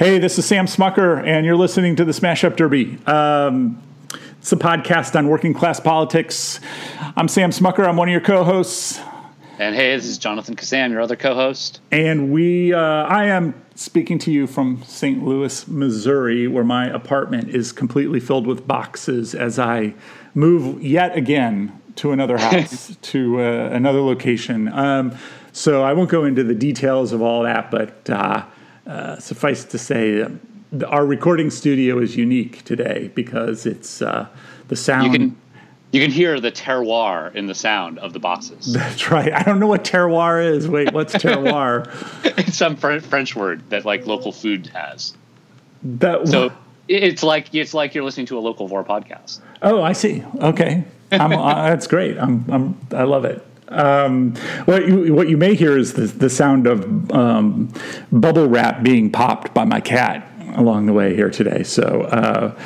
Hey, this is Sam Smucker, and you're listening to the Smash Up Derby. Um, it's a podcast on working class politics. I'm Sam Smucker. I'm one of your co-hosts. And hey, this is Jonathan Kassam, your other co-host. And we, uh, I am speaking to you from St. Louis, Missouri, where my apartment is completely filled with boxes as I move yet again to another house, to uh, another location. Um, so I won't go into the details of all that, but uh, uh, suffice to say, our recording studio is unique today because it's uh, the sound. You can you can hear the terroir in the sound of the boxes. That's right. I don't know what terroir is. Wait, what's terroir? it's some French word that like local food has. That so it's like it's like you're listening to a locavore podcast. Oh, I see. Okay, uh, that's great. I'm, I'm I love it. Um, what you what you may hear is the, the sound of um, bubble wrap being popped by my cat along the way here today. So. Uh,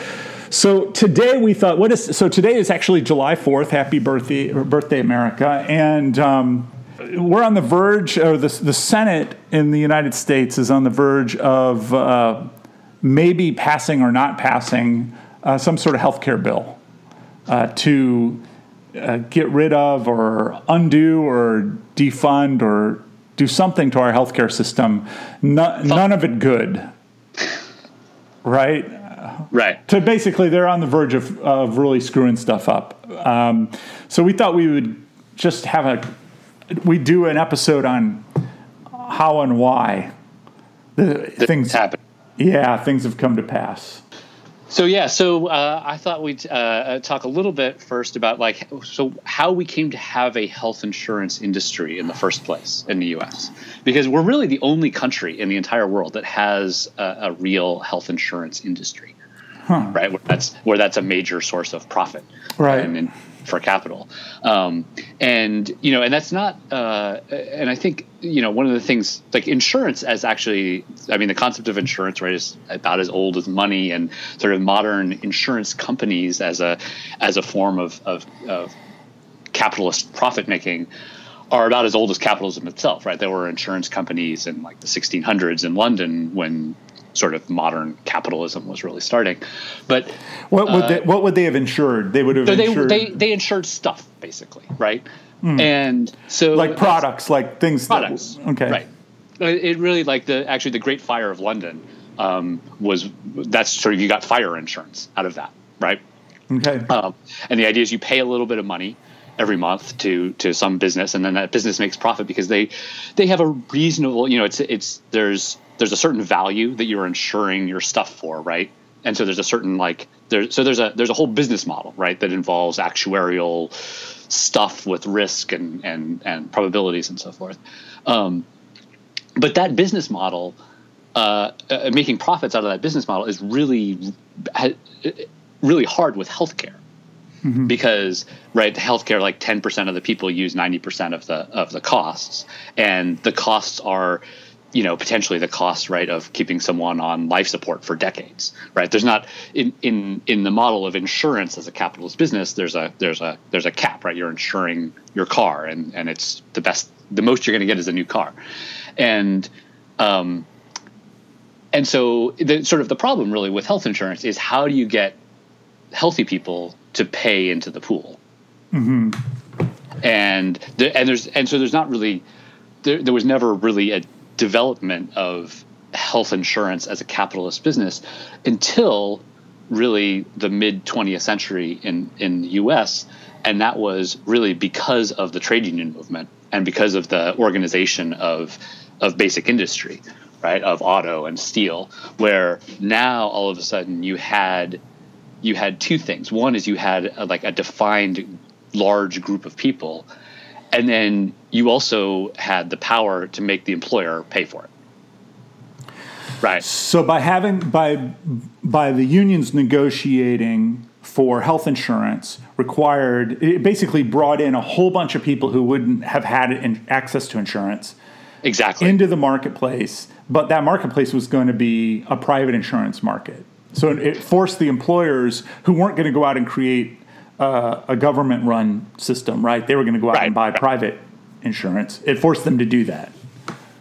so today we thought, what is so today is actually July fourth. Happy birthday, birthday, America! And um, we're on the verge, or the the Senate in the United States is on the verge of uh, maybe passing or not passing uh, some sort of health care bill uh, to uh, get rid of or undo or defund or do something to our healthcare system. No, none of it good, right? Right. So basically, they're on the verge of, of really screwing stuff up. Um, so we thought we would just have a we do an episode on how and why the, the things happen. Yeah, things have come to pass. So yeah, so uh, I thought we'd uh, talk a little bit first about like so how we came to have a health insurance industry in the first place in the U.S. because we're really the only country in the entire world that has a, a real health insurance industry, huh. right? Where that's where that's a major source of profit, right? And, and for capital. Um, and you know, and that's not. Uh, and I think you know one of the things like insurance as actually, I mean, the concept of insurance right is about as old as money, and sort of modern insurance companies as a as a form of of, of capitalist profit making are about as old as capitalism itself, right? There were insurance companies in like the 1600s in London when sort of modern capitalism was really starting. But what would uh, they, what would they have insured? They would have so insured... they, they they insured stuff basically, right? Mm. And so like products, like things. Products. That, okay. Right. It really like the actually the Great Fire of London um, was that's sort of you got fire insurance out of that, right? Okay. Um, and the idea is you pay a little bit of money every month to to some business, and then that business makes profit because they they have a reasonable you know it's it's there's there's a certain value that you're insuring your stuff for, right? And so there's a certain like there so there's a there's a whole business model, right, that involves actuarial stuff with risk and and and probabilities and so forth. Um, but that business model, uh, uh, making profits out of that business model is really really hard with healthcare. Mm-hmm. Because right, healthcare like ten percent of the people use ninety percent of the of the costs, and the costs are you know potentially the cost right of keeping someone on life support for decades right? There's not in in in the model of insurance as a capitalist business there's a there's a there's a cap right? You're insuring your car and and it's the best the most you're going to get is a new car. And um and so the sort of the problem really with health insurance is how do you get healthy people to pay into the pool? Mm-hmm. and the, and there's and so there's not really there, there was never really a development of health insurance as a capitalist business until really the mid 20th century in, in the US. And that was really because of the trade union movement and because of the organization of, of basic industry, right, of auto and steel, where now all of a sudden you had you had two things. One is you had a, like a defined large group of people and then you also had the power to make the employer pay for it. Right. So by having by by the unions negotiating for health insurance required it basically brought in a whole bunch of people who wouldn't have had access to insurance exactly. into the marketplace but that marketplace was going to be a private insurance market. So it forced the employers who weren't going to go out and create uh, a government run system, right? They were going to go out right, and buy right. private insurance. It forced them to do that.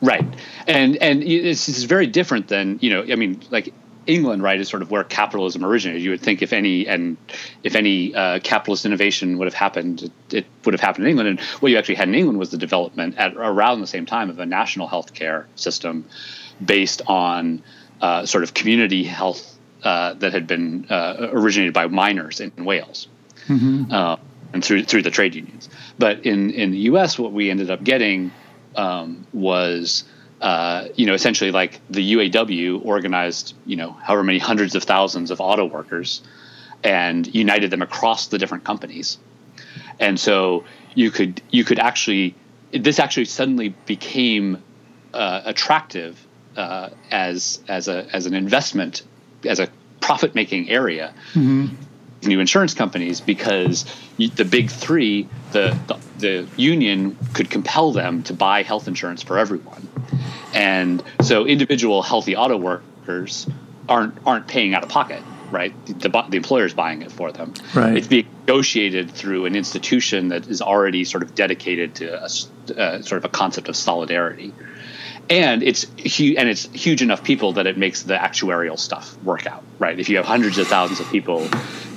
Right, and and it's, it's very different than you know. I mean, like England, right, is sort of where capitalism originated. You would think if any and if any uh, capitalist innovation would have happened, it, it, would have happened in England. And what you actually had in England was the development at around the same time of a national healthcare system based on uh, sort of community health uh, that had been uh, originated by miners in Wales. Mm-hmm. Uh, and through through the trade unions, but in in the U.S., what we ended up getting um, was uh, you know, essentially like the UAW organized, you know, however many hundreds of thousands of auto workers and united them across the different companies. And so you could you could actually this actually suddenly became uh, attractive uh, as as a as an investment as a profit making area. Mm-hmm new insurance companies because the big three, the, the, the union could compel them to buy health insurance for everyone, and so individual healthy auto workers aren't aren't paying out of pocket, right? The, the employer's buying it for them. Right. It's being negotiated through an institution that is already sort of dedicated to a, uh, sort of a concept of solidarity and it's huge and it's huge enough people that it makes the actuarial stuff work out right if you have hundreds of thousands of people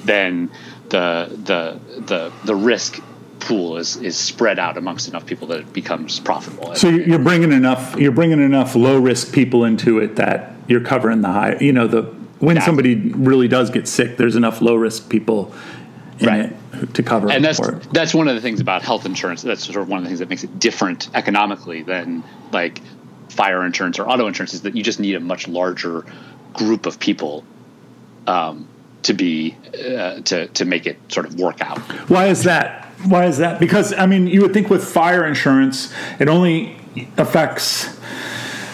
then the the the the risk pool is is spread out amongst enough people that it becomes profitable. So you're bringing enough you're bringing enough low risk people into it that you're covering the high. You know the when somebody really does get sick, there's enough low risk people in right. it to cover. And that's that's one of the things about health insurance. That's sort of one of the things that makes it different economically than like fire insurance or auto insurance is that you just need a much larger group of people um, to be uh, to to make it sort of work out. Why is that? Why is that? Because I mean, you would think with fire insurance, it only affects.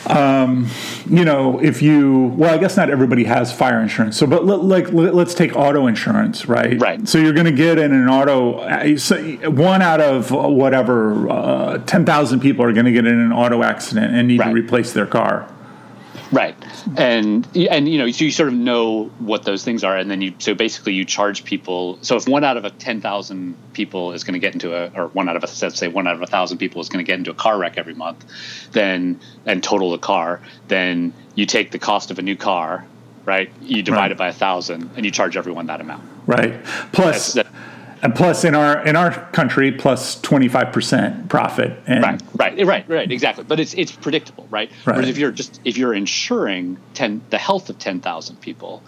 Um, you know, if you well, I guess not everybody has fire insurance. So, but let, like let's take auto insurance, right? Right. So you're going to get in an auto. So One out of whatever uh, ten thousand people are going to get in an auto accident and need right. to replace their car. Right, and and you know, so you sort of know what those things are, and then you so basically you charge people. So if one out of a ten thousand people is going to get into a, or one out of a let's say one out of a thousand people is going to get into a car wreck every month, then and total the car, then you take the cost of a new car, right? You divide right. it by a thousand, and you charge everyone that amount. Right. Plus. That's, and plus in our in our country plus 25% profit and right right right right exactly. But it's it's predictable right, right. whereas if you're just if you're insuring 10 the health of 10,000 people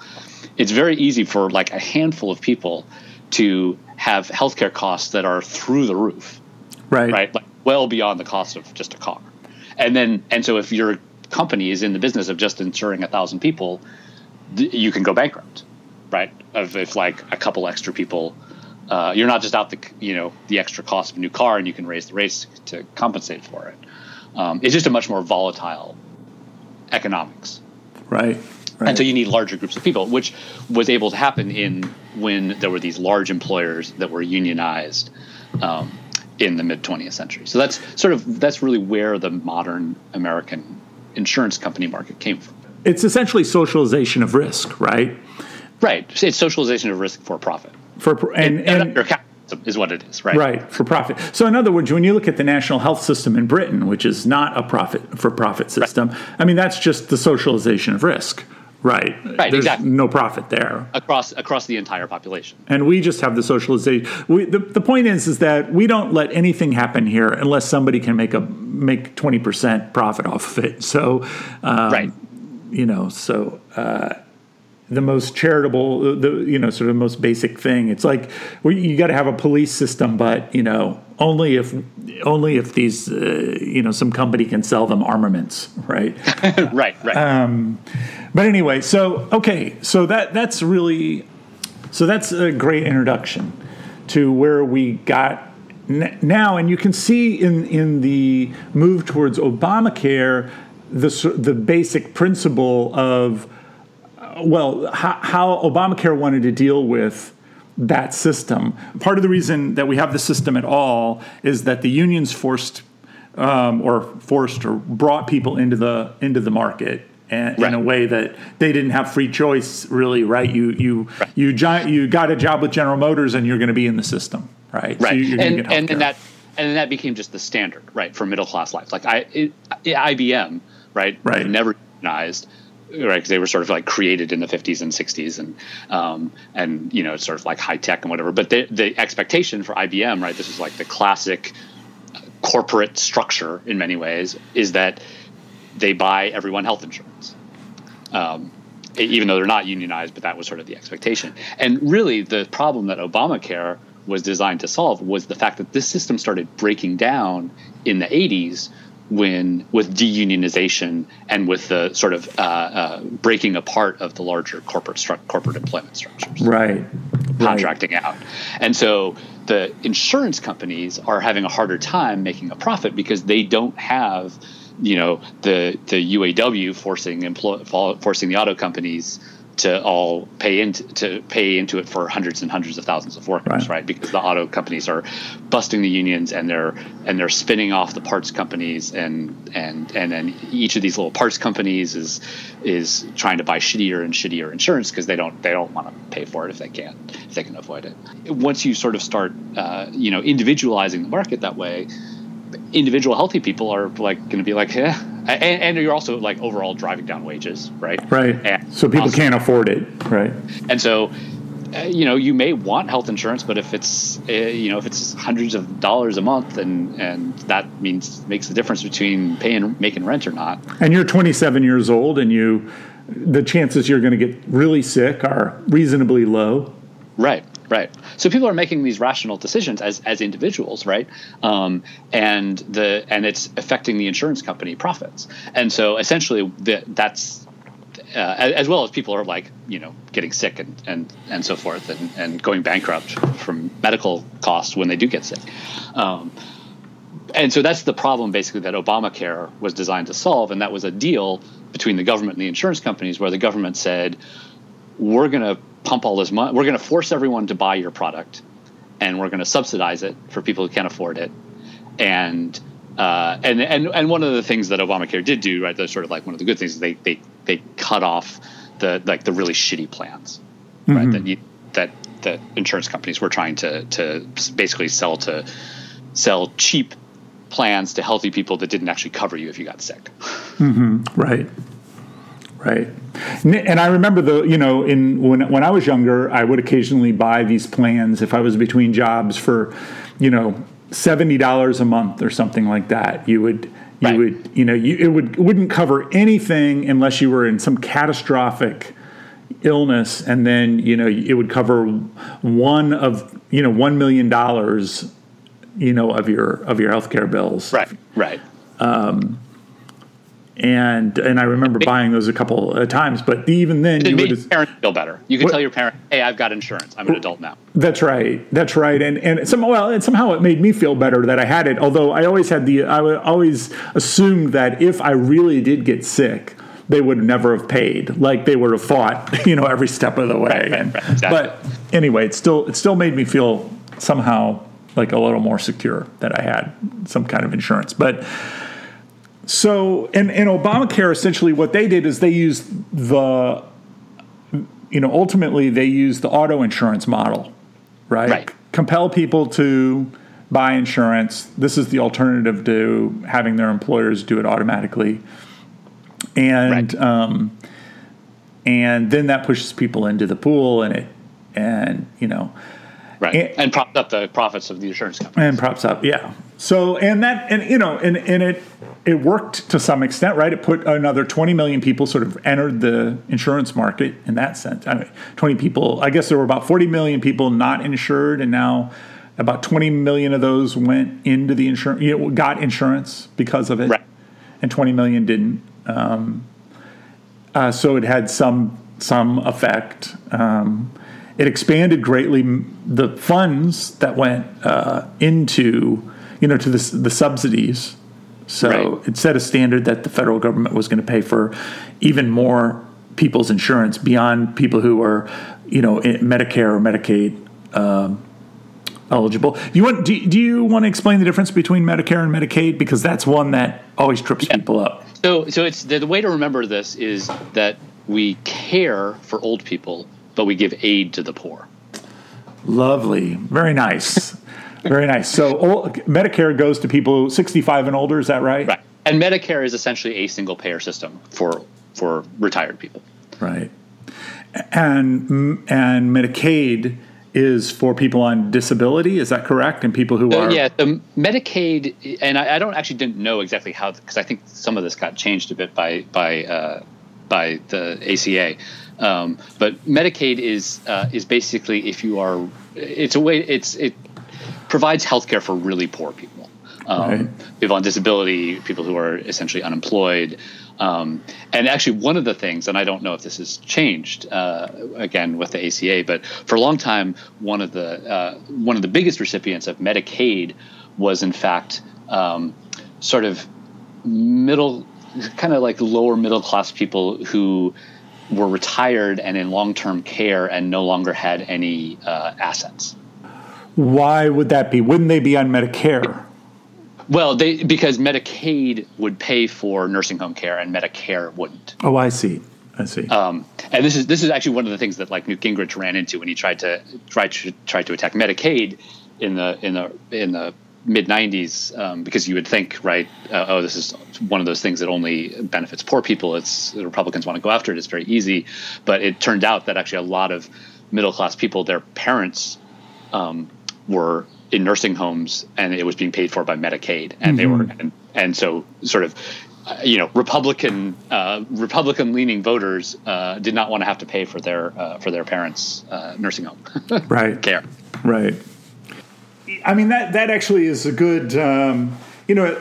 it's very easy for like a handful of people to have healthcare costs that are through the roof. Right. Right? Like well beyond the cost of just a car. And then and so if your company is in the business of just insuring a thousand people you can go bankrupt right? Of if like a couple extra people uh, you're not just out the you know the extra cost of a new car and you can raise the rates to compensate for it. Um, it's just a much more volatile economics. Right. Right. And so you need larger groups of people, which was able to happen in when there were these large employers that were unionized um, in the mid 20th century. So that's sort of that's really where the modern American insurance company market came from. It's essentially socialization of risk, right? Right. It's socialization of risk for profit for and, and, and is what it is, right? Right for profit. So in other words, when you look at the national health system in Britain, which is not a profit for profit system, right. I mean that's just the socialization of risk. Right. Right. There's exactly. No profit there across across the entire population. And we just have the socialization. We, the, the point is, is that we don't let anything happen here unless somebody can make a make twenty percent profit off of it. So, um, right. You know, so uh, the most charitable, the you know, sort of most basic thing. It's like well, you got to have a police system, but you know, only if only if these uh, you know some company can sell them armaments, right? right, right. Um, but anyway, so okay, so that that's really so that's a great introduction to where we got now, and you can see in in the move towards Obamacare the the basic principle of well, how, how Obamacare wanted to deal with that system. Part of the reason that we have the system at all is that the unions forced um, or forced or brought people into the into the market and, right. in a way that they didn't have free choice. Really, right? You you right. you you got a job with General Motors and you're going to be in the system, right? Right. So and and, and that and then that became just the standard, right, for middle class life. Like I, it, IBM, right, right, never unionized, right, because they were sort of like created in the 50s and 60s, and um, and you know, sort of like high tech and whatever. But the the expectation for IBM, right, this is like the classic corporate structure in many ways, is that they buy everyone health insurance. Um, even though they're not unionized, but that was sort of the expectation. And really, the problem that Obamacare was designed to solve was the fact that this system started breaking down in the 80s when with deunionization and with the sort of uh, uh, breaking apart of the larger corporate stru- corporate employment structures, right? Contracting right. out, and so the insurance companies are having a harder time making a profit because they don't have, you know, the the UAW forcing employ, forcing the auto companies to all pay into to pay into it for hundreds and hundreds of thousands of workers, right. right? Because the auto companies are busting the unions and they're and they're spinning off the parts companies and and and then each of these little parts companies is is trying to buy shittier and shittier insurance because they don't they don't want to pay for it if they can't if they can avoid it. Once you sort of start uh, you know individualizing the market that way, individual healthy people are like going to be like, yeah, and, and, you're also like overall driving down wages, right? Right. And so people also, can't afford it, right? And so, uh, you know, you may want health insurance, but if it's uh, you know if it's hundreds of dollars a month, and and that means makes the difference between paying making rent or not. And you're 27 years old, and you, the chances you're going to get really sick are reasonably low. Right. Right. So people are making these rational decisions as as individuals, right? Um, and the and it's affecting the insurance company profits. And so essentially, the, that's uh, as well as people are like you know getting sick and and and so forth and and going bankrupt from medical costs when they do get sick. Um, and so that's the problem basically that Obamacare was designed to solve, and that was a deal between the government and the insurance companies, where the government said, "We're going to pump all this money. We're going to force everyone to buy your product, and we're going to subsidize it for people who can't afford it. And uh, and and and one of the things that Obamacare did do, right? That's sort of like one of the good things is they they they cut off the like the really shitty plans, mm-hmm. right? That you, that that insurance companies were trying to to basically sell to sell cheap plans to healthy people that didn't actually cover you if you got sick. Mm-hmm. Right. Right. And I remember the, you know, in when when I was younger, I would occasionally buy these plans if I was between jobs for, you know, seventy dollars a month or something like that. You would you right. would you know you, it would it wouldn't cover anything unless you were in some catastrophic illness, and then you know it would cover one of you know one million dollars, you know, of your of your healthcare bills. Right. Right. Um, and and I remember buying those a couple of times. But even then, it you made would parents feel better. You can what, tell your parent, "Hey, I've got insurance. I'm an adult now." That's right. That's right. And and some well, and somehow it made me feel better that I had it. Although I always had the I always assumed that if I really did get sick, they would never have paid. Like they would have fought, you know, every step of the way. Right, and, right, exactly. But anyway, it still it still made me feel somehow like a little more secure that I had some kind of insurance. But so, and, and Obamacare essentially what they did is they used the, you know, ultimately they used the auto insurance model, right? Right. Compel people to buy insurance. This is the alternative to having their employers do it automatically. And, right. um, and then that pushes people into the pool and it, and, you know, right. And, and props up the profits of the insurance company. And props up, yeah. So, and that, and, you know, and, and it, it worked to some extent, right? It put another 20 million people sort of entered the insurance market in that sense. I mean, 20 people, I guess there were about 40 million people not insured, and now about 20 million of those went into the insurance, you know, got insurance because of it, right. and 20 million didn't. Um, uh, so it had some some effect. Um, it expanded greatly the funds that went uh, into, you know, to the, the subsidies so right. it set a standard that the federal government was going to pay for even more people's insurance beyond people who are, you know, Medicare or Medicaid um, eligible. Do you want do, do you want to explain the difference between Medicare and Medicaid because that's one that always trips yeah. people up. So so it's the, the way to remember this is that we care for old people, but we give aid to the poor. Lovely, very nice. Very nice. So old, Medicare goes to people 65 and older. Is that right? Right. And Medicare is essentially a single payer system for for retired people. Right. And and Medicaid is for people on disability. Is that correct? And people who are yeah, the Medicaid, and I, I don't actually didn't know exactly how because I think some of this got changed a bit by by uh, by the ACA. Um, but Medicaid is uh, is basically if you are, it's a way it's it provides health care for really poor people, um, right. people on disability, people who are essentially unemployed. Um, and actually, one of the things, and I don't know if this has changed uh, again with the ACA, but for a long time, one of the uh, one of the biggest recipients of Medicaid was in fact um, sort of middle, kind of like lower middle class people who were retired and in long term care and no longer had any uh, assets. Why would that be? Wouldn't they be on Medicare? Well, they because Medicaid would pay for nursing home care and Medicare wouldn't. Oh, I see. I see. Um, and this is this is actually one of the things that like Newt Gingrich ran into when he tried to try to try to attack Medicaid in the in the in the mid 90s um, because you would think right uh, oh this is one of those things that only benefits poor people it's the republicans want to go after it it's very easy but it turned out that actually a lot of middle class people their parents um, were in nursing homes and it was being paid for by Medicaid and mm-hmm. they were and, and, so sort of uh, you know Republican uh, Republican leaning voters uh, did not want to have to pay for their uh, for their parents uh, nursing home right. care. Right. I mean that that actually is a good um, you know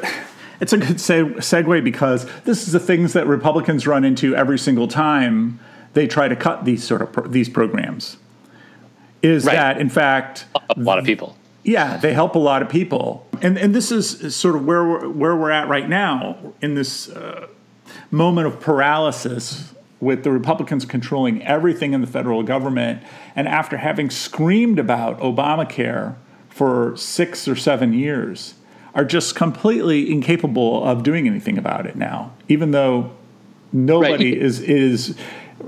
it's a good segue because this is the things that Republicans run into every single time they try to cut these sort of pro- these programs is right. that in fact a lot of people yeah they help a lot of people and and this is sort of where we're, where we're at right now in this uh, moment of paralysis with the Republicans controlling everything in the federal government and after having screamed about Obamacare for 6 or 7 years are just completely incapable of doing anything about it now even though nobody right. is is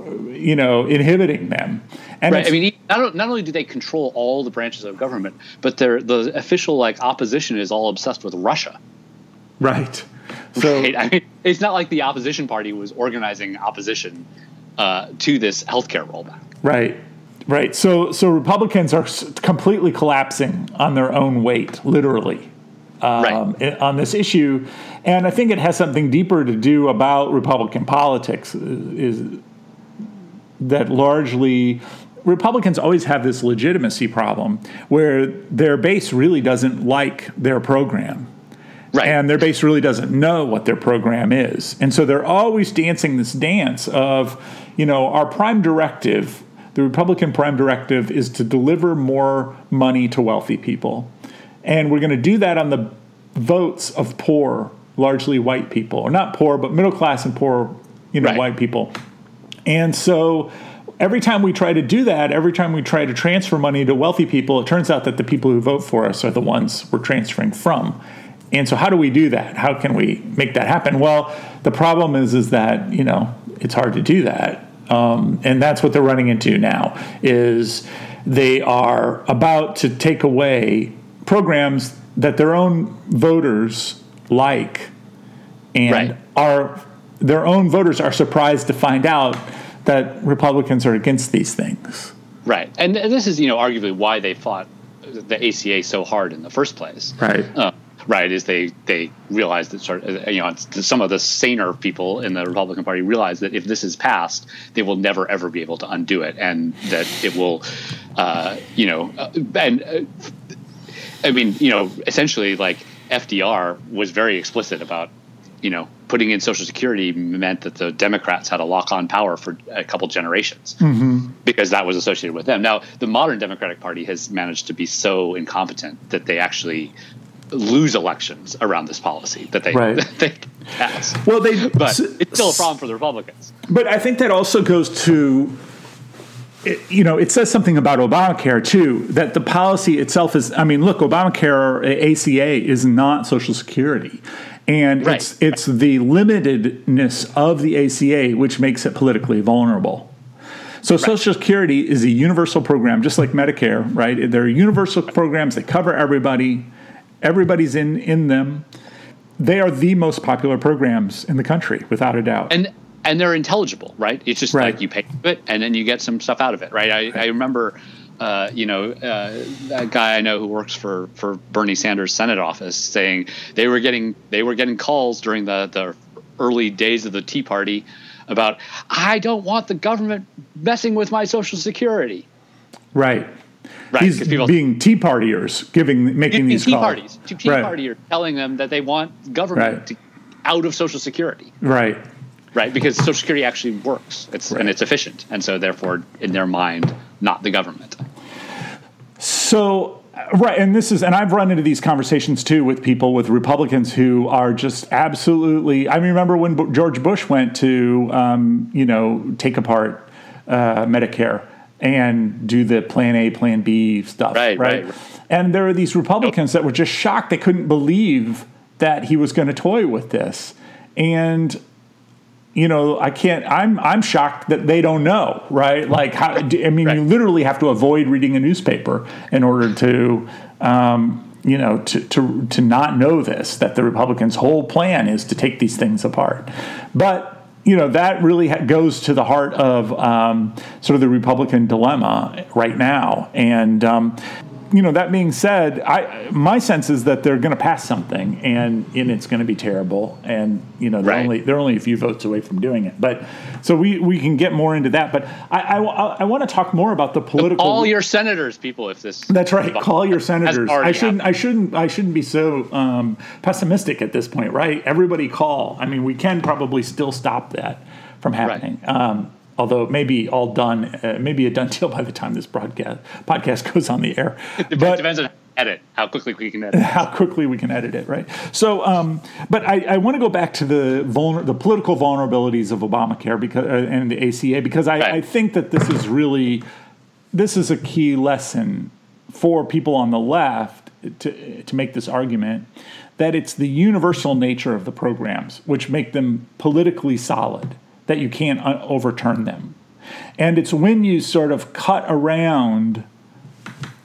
you know inhibiting them and right. I mean, not, not only do they control all the branches of government, but their the official like opposition is all obsessed with Russia. Right. So right? I mean, it's not like the opposition party was organizing opposition uh, to this healthcare rollback. Right. Right. So so Republicans are completely collapsing on their own weight, literally. Um, right. on this issue, and I think it has something deeper to do about Republican politics. Is that largely Republicans always have this legitimacy problem where their base really doesn't like their program. Right. And their base really doesn't know what their program is. And so they're always dancing this dance of, you know, our prime directive, the Republican prime directive is to deliver more money to wealthy people. And we're going to do that on the votes of poor, largely white people, or not poor, but middle class and poor, you know, right. white people. And so every time we try to do that, every time we try to transfer money to wealthy people, it turns out that the people who vote for us are the ones we're transferring from. And so how do we do that? How can we make that happen? Well, the problem is is that, you know, it's hard to do that. Um, and that's what they're running into now is they are about to take away programs that their own voters like and right. are their own voters are surprised to find out that Republicans are against these things. Right, and this is you know arguably why they fought the ACA so hard in the first place. Right. Uh, right is they they realize that sort of, you know some of the saner people in the Republican Party realize that if this is passed, they will never ever be able to undo it, and that it will, uh, you know, uh, and uh, I mean you know essentially like FDR was very explicit about you know, putting in Social Security meant that the Democrats had a lock on power for a couple generations mm-hmm. because that was associated with them. Now, the modern Democratic Party has managed to be so incompetent that they actually lose elections around this policy that they, right. they pass. Well, they but it's still a problem for the Republicans. But I think that also goes to you know, it says something about Obamacare too. That the policy itself is. I mean, look, Obamacare ACA is not Social Security, and right. it's it's the limitedness of the ACA which makes it politically vulnerable. So Social Security is a universal program, just like Medicare, right? They're universal programs that cover everybody. Everybody's in in them. They are the most popular programs in the country, without a doubt. And and they're intelligible, right? It's just Right. like you pay for it and then you get some stuff out of it, right? I, I remember, uh, you know, uh, that guy I know who works for for Bernie Sanders' Senate office saying they were getting they were getting calls during the the early days of the Tea Party about I don't want the government messing with my Social Security. right. Right, He's 'cause people- being tea partiers, giving, making In, in these Tea calls. parties, to Tea right. Party are telling them that they want government Right. to, out of Social Security. Right. right? Because Social Security actually works, it's Right. and it's efficient, and so therefore, in their mind, not the government. So, right, and this is, and I've run into these conversations too with people, with Republicans who are just absolutely. I remember when Bu- George Bush went to, um, you know, take apart uh, Medicare and do the Plan A, Plan B stuff, Right, right. And there are these Republicans that were just shocked; they couldn't believe that he was going to toy with this, and you know, I can't. I'm I'm shocked that they don't know, right? Like, how, I mean, you literally have to avoid reading a newspaper in order to, um, you know, to to to not know this that the Republicans' whole plan is to take these things apart. But you know that really ha- goes to the heart of um, sort of the Republican dilemma right now, and. Um, you know that being said, I my sense is that they're going to pass something, and and it's going to be terrible, and you know they're Right. only they're only a few votes away from doing it. But so we we can get more into that. But I I, want to talk more about the political. All your senators, people, if this that's right. Call your senators. I shouldn't. I shouldn't. I shouldn't be so um, pessimistic at this point, right? Everybody call. I mean, we can probably still stop that from happening. Um, although it may be all done, uh, maybe a done deal by the time this broadcast podcast goes on the air. It But depends on edit how quickly we can edit. how quickly we can edit it, right? So, um, but I, I want to go back to the vulner, the political vulnerabilities of Obamacare because uh, and the ACA because I, Right. I think that this is really this is a key lesson for people on the left to to make this argument that it's the universal nature of the programs which make them politically solid that you can't uh, overturn them. And it's when you sort of cut around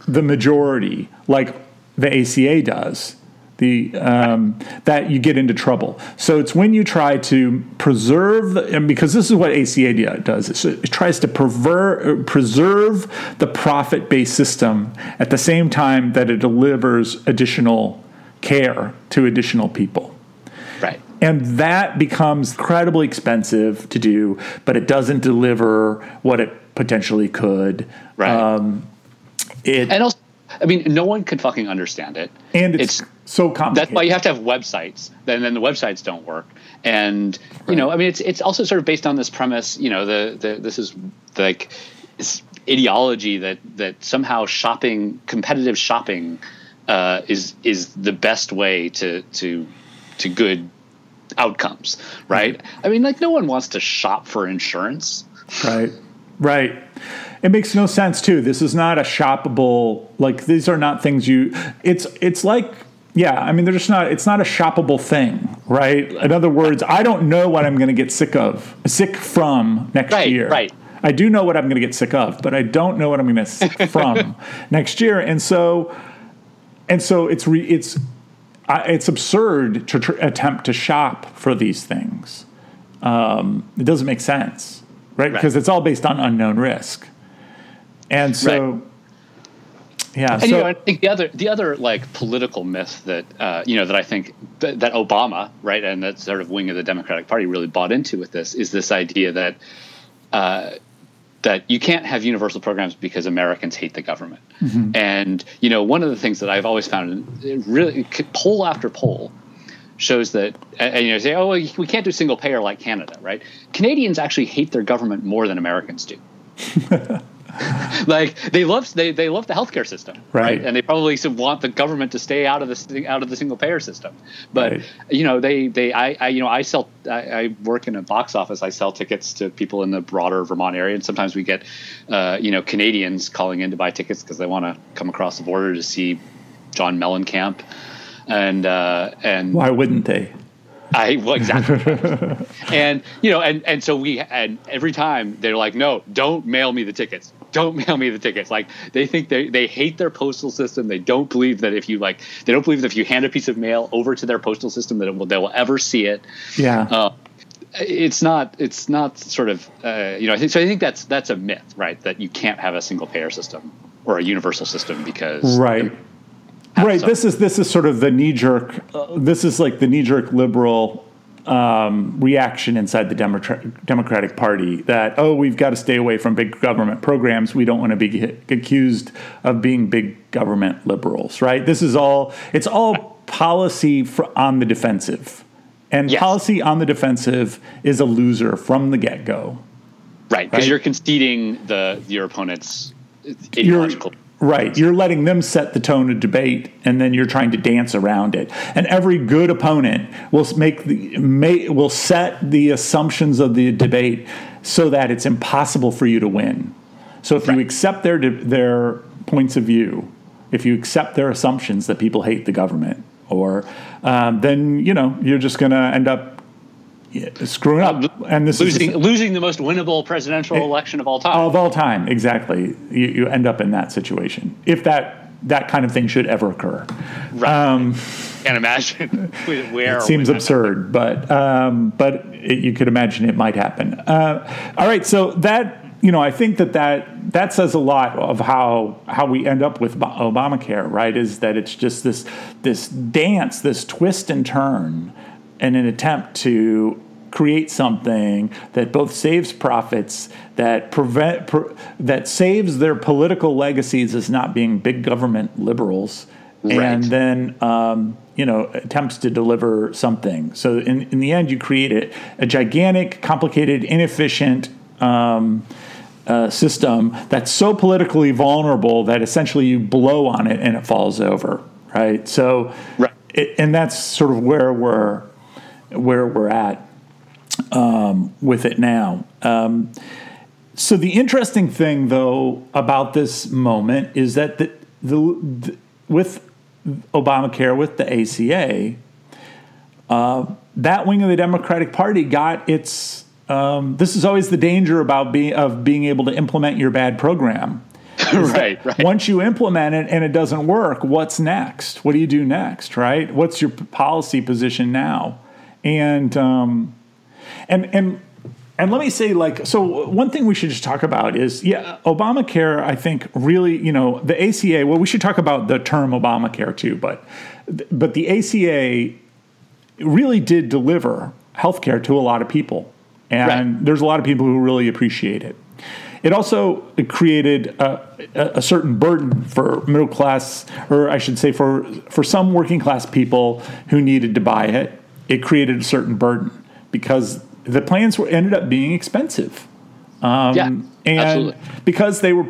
the majority, like the ACA does, the um, that you get into trouble. So it's when you try to preserve, the, and because this is what ACA does, it's- it tries to perver- preserve the profit-based system at the same time that it delivers additional care to additional people. Right. And that becomes incredibly expensive to do, but it doesn't deliver what it potentially could. Right. Um, it, and also, I mean, no one can fucking understand it. and it's, it's- so complicated. That's why you have to have websites. Then, then the websites don't work. And you know, I mean, it's it's also sort of based on this premise. You know, the the this is like this ideology that that somehow shopping, competitive shopping, uh, is is the best way to to to good outcomes, right? I mean, like no one wants to shop for insurance. Right. Right. It makes no sense too. This is not a shoppable like these are not things you it's it's like yeah, I mean they're just not it's not a shoppable thing, right? In other words, I don't know what I'm going to get sick of, sick from next Right, year. right. I do know what I'm going to get sick of, but I don't know what I'm going to sick from next year. And so and so it's re, it's I it's absurd to tr- attempt to shop for these things. Um, it doesn't make sense, right? Because it's all based on unknown risk. And so, yeah. And so, you know, I think the other the other like political myth that uh, you know that I think that, that Obama, right, and that sort of wing of the Democratic Party really bought into with this is this idea that uh, that you can't have universal programs because Americans hate the government. Mm-hmm. And you know, one of the things that I've always found, really poll after poll shows that, and, and, you know, say, oh, well, we can't do single payer like Canada, right? Canadians actually hate their government more than Americans do. like they love they, they love the healthcare system, Right. And they probably want the government to stay out of the out of the single payer system. But Right. you know, they they I, I you know I sell I, I work in a box office. I sell tickets to people in the broader Vermont area, and sometimes we get uh, you know Canadians calling in to buy tickets because they want to come across the border to see John Mellencamp, and uh, and why wouldn't they? I well exactly, and you know, and and so we and every time they're like, no, don't mail me the tickets, don't mail me the tickets. Like they think they they hate their postal system. They don't believe that if you like, they don't believe that if you hand a piece of mail over to their postal system that it will they will ever see it. Yeah. Uh, it's not it's not sort of uh, you know I think so I think that's that's a myth right that you can't have a single payer system or a universal system because right right this is this is sort of the knee jerk uh, this is like the knee jerk liberal um, reaction inside the Democrat, Democratic Party that oh we've got to stay away from big government programs we don't want to be accused of being big government liberals right this is all it's all policy for, on the defensive and yes. policy on the defensive is a loser from the get go. Right, because right? you're conceding the your opponent's ideological. You're, right, you're letting them set the tone of debate, and then you're trying to dance around it. And every good opponent will make the may, will set the assumptions of the debate so that it's impossible for you to win. So if right. you accept their their points of view, if you accept their assumptions that people hate the government, or um, then you know you're just going to end up screwing up. And this losing is losing the most winnable presidential it, election of all time. of all time exactly. You, you, end up in that situation if that that kind of thing should ever occur. Right. Um, can't imagine where it seems absurd but um, but it, you could imagine it might happen. Uh, all right so that you know, I think that, that that says a lot of how how we end up with Obamacare, right? Is that it's just this this dance, this twist and turn, in an attempt to create something that both saves profits, that prevent pre, that saves their political legacies as not being big government liberals, right. and then um, you know attempts to deliver something. So in in the end, you create a, a gigantic, complicated, inefficient. Um, uh, system that's so politically vulnerable that essentially you blow on it and it falls over, right? So, right. It, and that's sort of where we're where we're at um, with it now. Um, so the interesting thing, though, about this moment is that the, the, the with Obamacare, with the ACA, uh, that wing of the Democratic Party got its um, this is always the danger about being of being able to implement your bad program. right, right. Once you implement it and it doesn't work, what's next? What do you do next? Right? What's your policy position now? And um, and and and let me say, like, so one thing we should just talk about is, yeah, Obamacare. I think really, you know, the ACA. Well, we should talk about the term Obamacare too, but but the ACA really did deliver healthcare to a lot of people and right. there's a lot of people who really appreciate it. It also created a, a, certain burden for middle class, or I should say, for for some working class people who needed to buy it. It created a certain burden because the plans were ended up being expensive. Um, yeah, and absolutely. because they were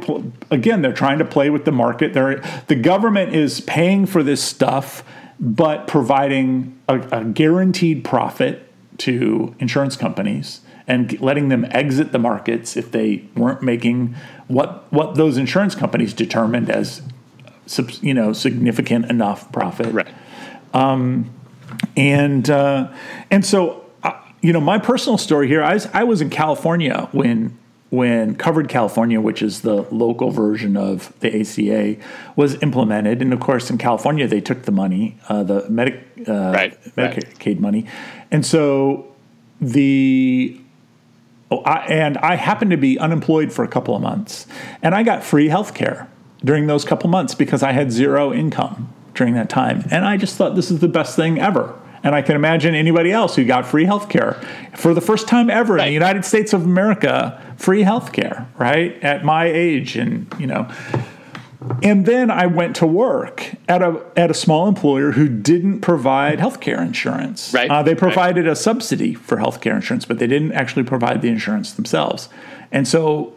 again, they're trying to play with the market. They're the government is paying for this stuff, but providing a, a guaranteed profit to insurance companies and letting them exit the markets if they weren't making what what those insurance companies determined as you know significant enough profit. Right. Um, and uh, and so uh, you know my personal story here. I was I was in California when when Covered California, which is the local version of the ACA, was implemented, and of course in California they took the money, uh, the Medi- uh, right, Medicaid right. money, and so the Oh, I, and I happened to be unemployed for a couple of months, and I got free health care during those couple months because I had zero income during that time. And I just thought this is the best thing ever. And I can imagine anybody else who got free health care for the first time ever right. in the United States of America, free health care, right? At my age. And, you know, and then I went to work at a at a small employer who didn't provide healthcare insurance. Right. Uh, they provided right. a subsidy for healthcare insurance, but they didn't actually provide the insurance themselves. And so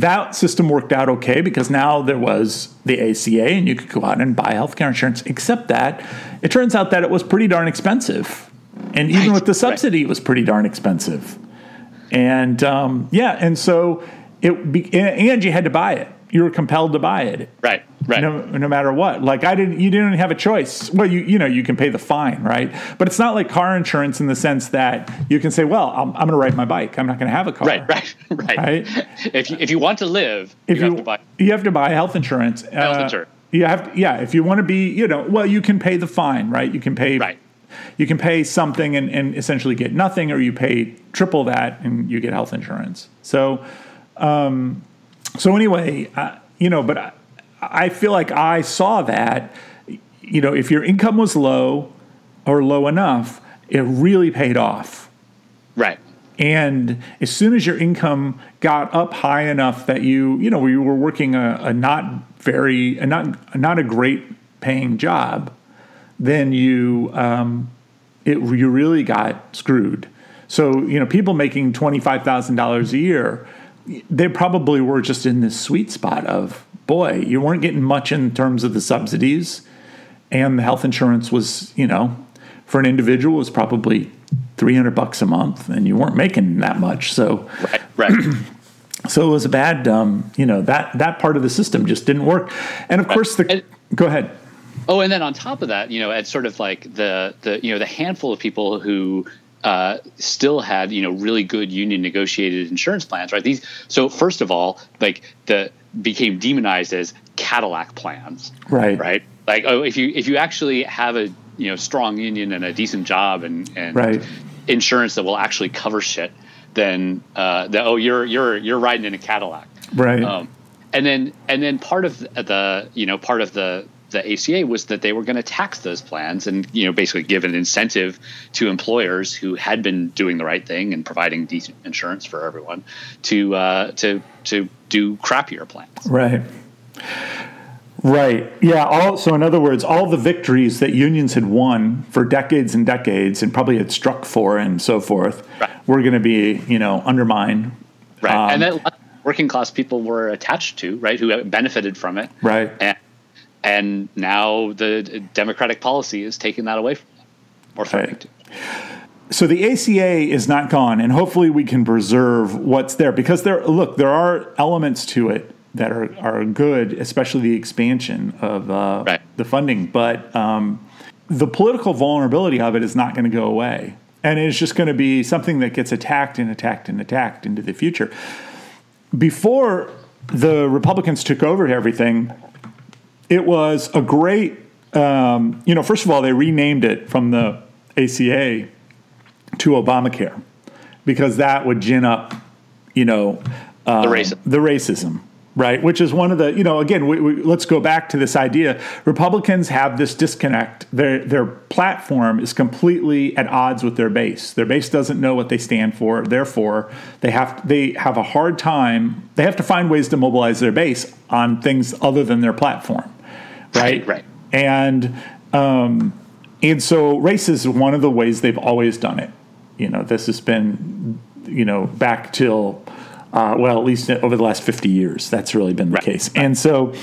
that system worked out okay because now there was the ACA and you could go out and buy healthcare insurance. Except that it turns out that it was pretty darn expensive, and even right. with the subsidy, it was pretty darn expensive. And um, yeah, and so it be, and you had to buy it you were compelled to buy it. Right. Right. No, no matter what. Like I didn't, you didn't have a choice. Well, you you know you can pay the fine, right? But it's not like car insurance in the sense that you can say, well, I'm, I'm going to ride my bike. I'm not going to have a car. Right. Right. Right. Right? If you, if you want to live, If you, you have to buy. you have to buy health insurance. Health Uh, insurance. You have to, yeah. If you want to be, you know, well, you can pay the fine, right? You can pay Right. You can pay something and, and essentially get nothing, or you pay triple that and you get health insurance. So, um, so anyway, uh, you know, but I, I feel like I saw that, you know, if your income was low or low enough, it really paid off. Right. And as soon as your income got up high enough that you, you know, you were working a, a not very, a not, a not a great paying job, then you, um, it, you really got screwed. So, you know, people making $25,000 a year, they probably were just in this sweet spot of, boy, you weren't getting much in terms of the subsidies. And the health insurance was, you know, for an individual was probably 300 bucks a month and you weren't making that much. So, Right. Right. so it was a bad, um, you know, that, that part of the system just didn't work. And of course, the, And- go ahead. Oh, and then on top of that, you know, it's sort of like the the you know the handful of people who uh, still had you know really good union negotiated insurance plans, right? These so first of all, like the became demonized as Cadillac plans, Right. right? Like oh, if you if you actually have a you know strong union and a decent job and and Right. insurance that will actually cover shit, then uh, the, oh you're you're you're riding in a Cadillac. Right. Um, and then and then part of the you know part of the the ACA was that they were going to tax those plans and you know basically give an incentive to employers who had been doing the right thing and providing decent insurance for everyone to uh, to to do crappier plans. Right. Right. Yeah. All, so, in other words, all the victories that unions had won for decades and decades, and probably had struck for and so forth, Right. were going to be, you know, undermined. Right. Um, and that working class people were attached to, right, who benefited from it. Right. And, and now the Democratic policy is taking that away from them or threatening Right. So the ACA is not gone, and hopefully we can preserve what's there because there. Look, there are elements to it that are are good, especially the expansion of uh, Right. the funding, but um, the political vulnerability of it is not going to go away, and it's just going to be something that gets attacked and attacked and attacked into the future. Before the Republicans took over everything, it was a great. Um, you know, first of all, they renamed it from the ACA to Obamacare because that would gin up, you know, uh, The racism. the racism, right? Which is one of the, you know, again, we, we, let's go back to this idea. Republicans have this disconnect. Their their platform is completely at odds with their base. Their base doesn't know what they stand for. Therefore, they have they have a hard time. They have to find ways to mobilize their base on things other than their platform, right? Right. And um, and so race is one of the ways they've always done it. You know, this has been, you know, back till, uh, well, at least over the last 50 years, that's really been the case. And so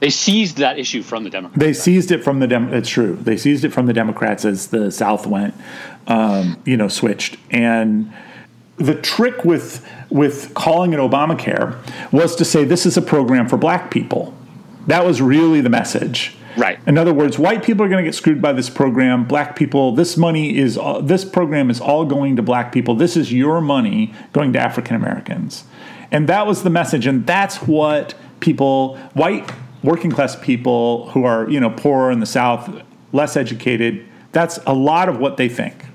They seized that issue from the Democrats. they seized it from the Dem. It's true. They seized it from the Democrats as the South went, um, you know, switched. And the trick with with calling it Obamacare was to say this is a program for Black people. That was really the message. Right. In other words, white people are going to get screwed by this program. Black people, this money is all, this program is all going to black people. This is your money going to African Americans, and that was the message. And that's what people, white working class people who are you know poorer in the South, less educated. That's a lot of what they think.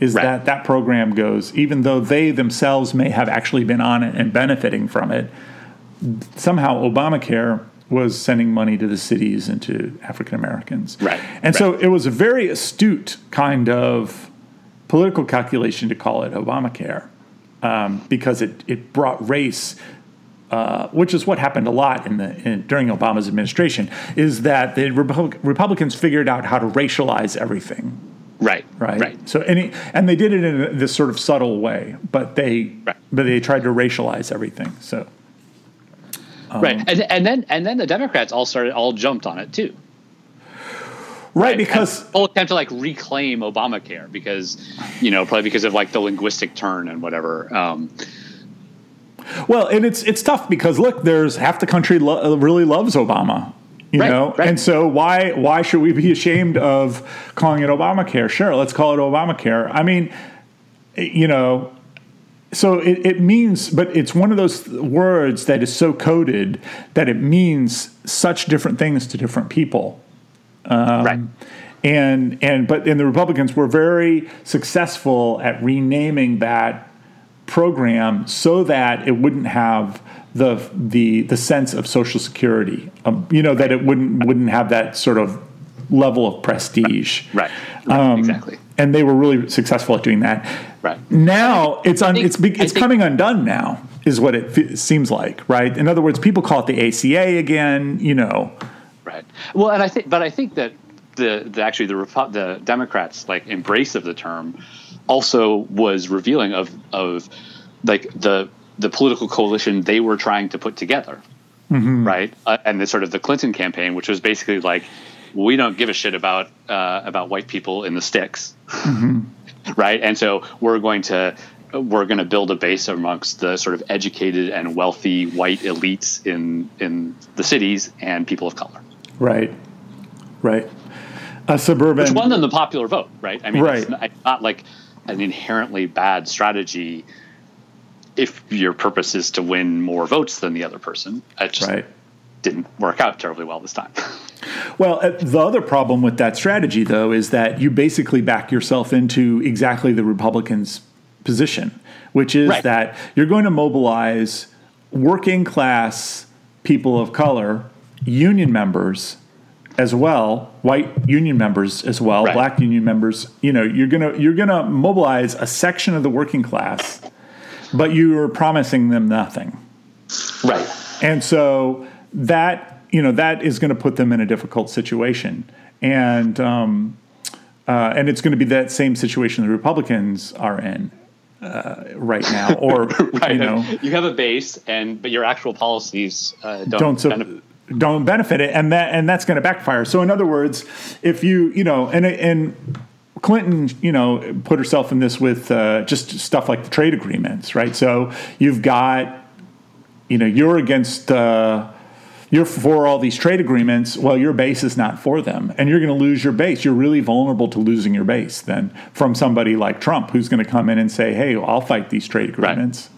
Is Right. that that program goes, even though they themselves may have actually been on it and benefiting from it, somehow Obamacare was sending money to the cities and to African Americans. Right, And so it was a very astute kind of political calculation to call it Obamacare um, because it, it brought race. Uh, which is what happened a lot in the in, during Obama's administration, is that the Republic, Republicans figured out how to racialize everything, Right. right? Right. So any and they did it in this sort of subtle way, but they Right. but they tried to racialize everything. So right. And, and then and then the Democrats all started all jumped on it too. right, because all attempt to like reclaim Obamacare because you know probably because of like the linguistic turn and whatever. Um, Well, and it's it's tough because look, there's half the country lo- really loves Obama. You Right, know, right. and so why why should we be ashamed of calling it Obamacare? Sure, let's call it Obamacare. I mean, you know, so it, it means, but it's one of those words that is so coded that it means such different things to different people. Um, right. And and but and the Republicans were very successful at renaming that program so that it wouldn't have the the the sense of Social Security. Um, you know that it wouldn't wouldn't have that sort of level of prestige. Right. right. Um, exactly. And they were really successful at doing that. Right. Now it's un, think- it's be- it's think- coming undone now is what it f- seems like, right? In other words, people call it the ACA again, you know. Right. Well, and I think, but I think that the, the actually the Repu- the Democrats like embrace of the term also was revealing of of like the the political coalition they were trying to put together, right? Uh, and the sort of the Clinton campaign, which was basically like, we don't give a shit about uh, about white people in the sticks, right? And so we're going to we're going to build a base amongst the sort of educated and wealthy white elites in in the cities and people of color. Right. Right. A suburban which won them the popular vote, right? I mean, Right. it's not, it's not like an inherently bad strategy if your purpose is to win more votes than the other person. Just Right. Didn't work out terribly well this time. Well, uh, the other problem with that strategy, though, is that you basically back yourself into exactly the Republicans' position, which is Right. that you're going to mobilize working class people of color, union members as well, white union members as well, Right. black union members. You know, you're gonna you're gonna mobilize a section of the working class, but you are promising them nothing. right. And so that you know that is going to put them in a difficult situation, and um, uh, and it's going to be that same situation the Republicans are in uh, right now, or Right. you know you have a base, and but your actual policies uh, don't, don't so, benefit. don't benefit it, and that and that's going to backfire. So in other words, if you you know and and Clinton, you know, put herself in this with uh, just stuff like the trade agreements, right? So you've got, you know, you're against, uh, you're for all these trade agreements. Well, your base is not for them, and you're going to lose your base. You're really vulnerable to losing your base then from somebody like Trump, who's going to come in and say, "Hey, I'll fight these trade agreements."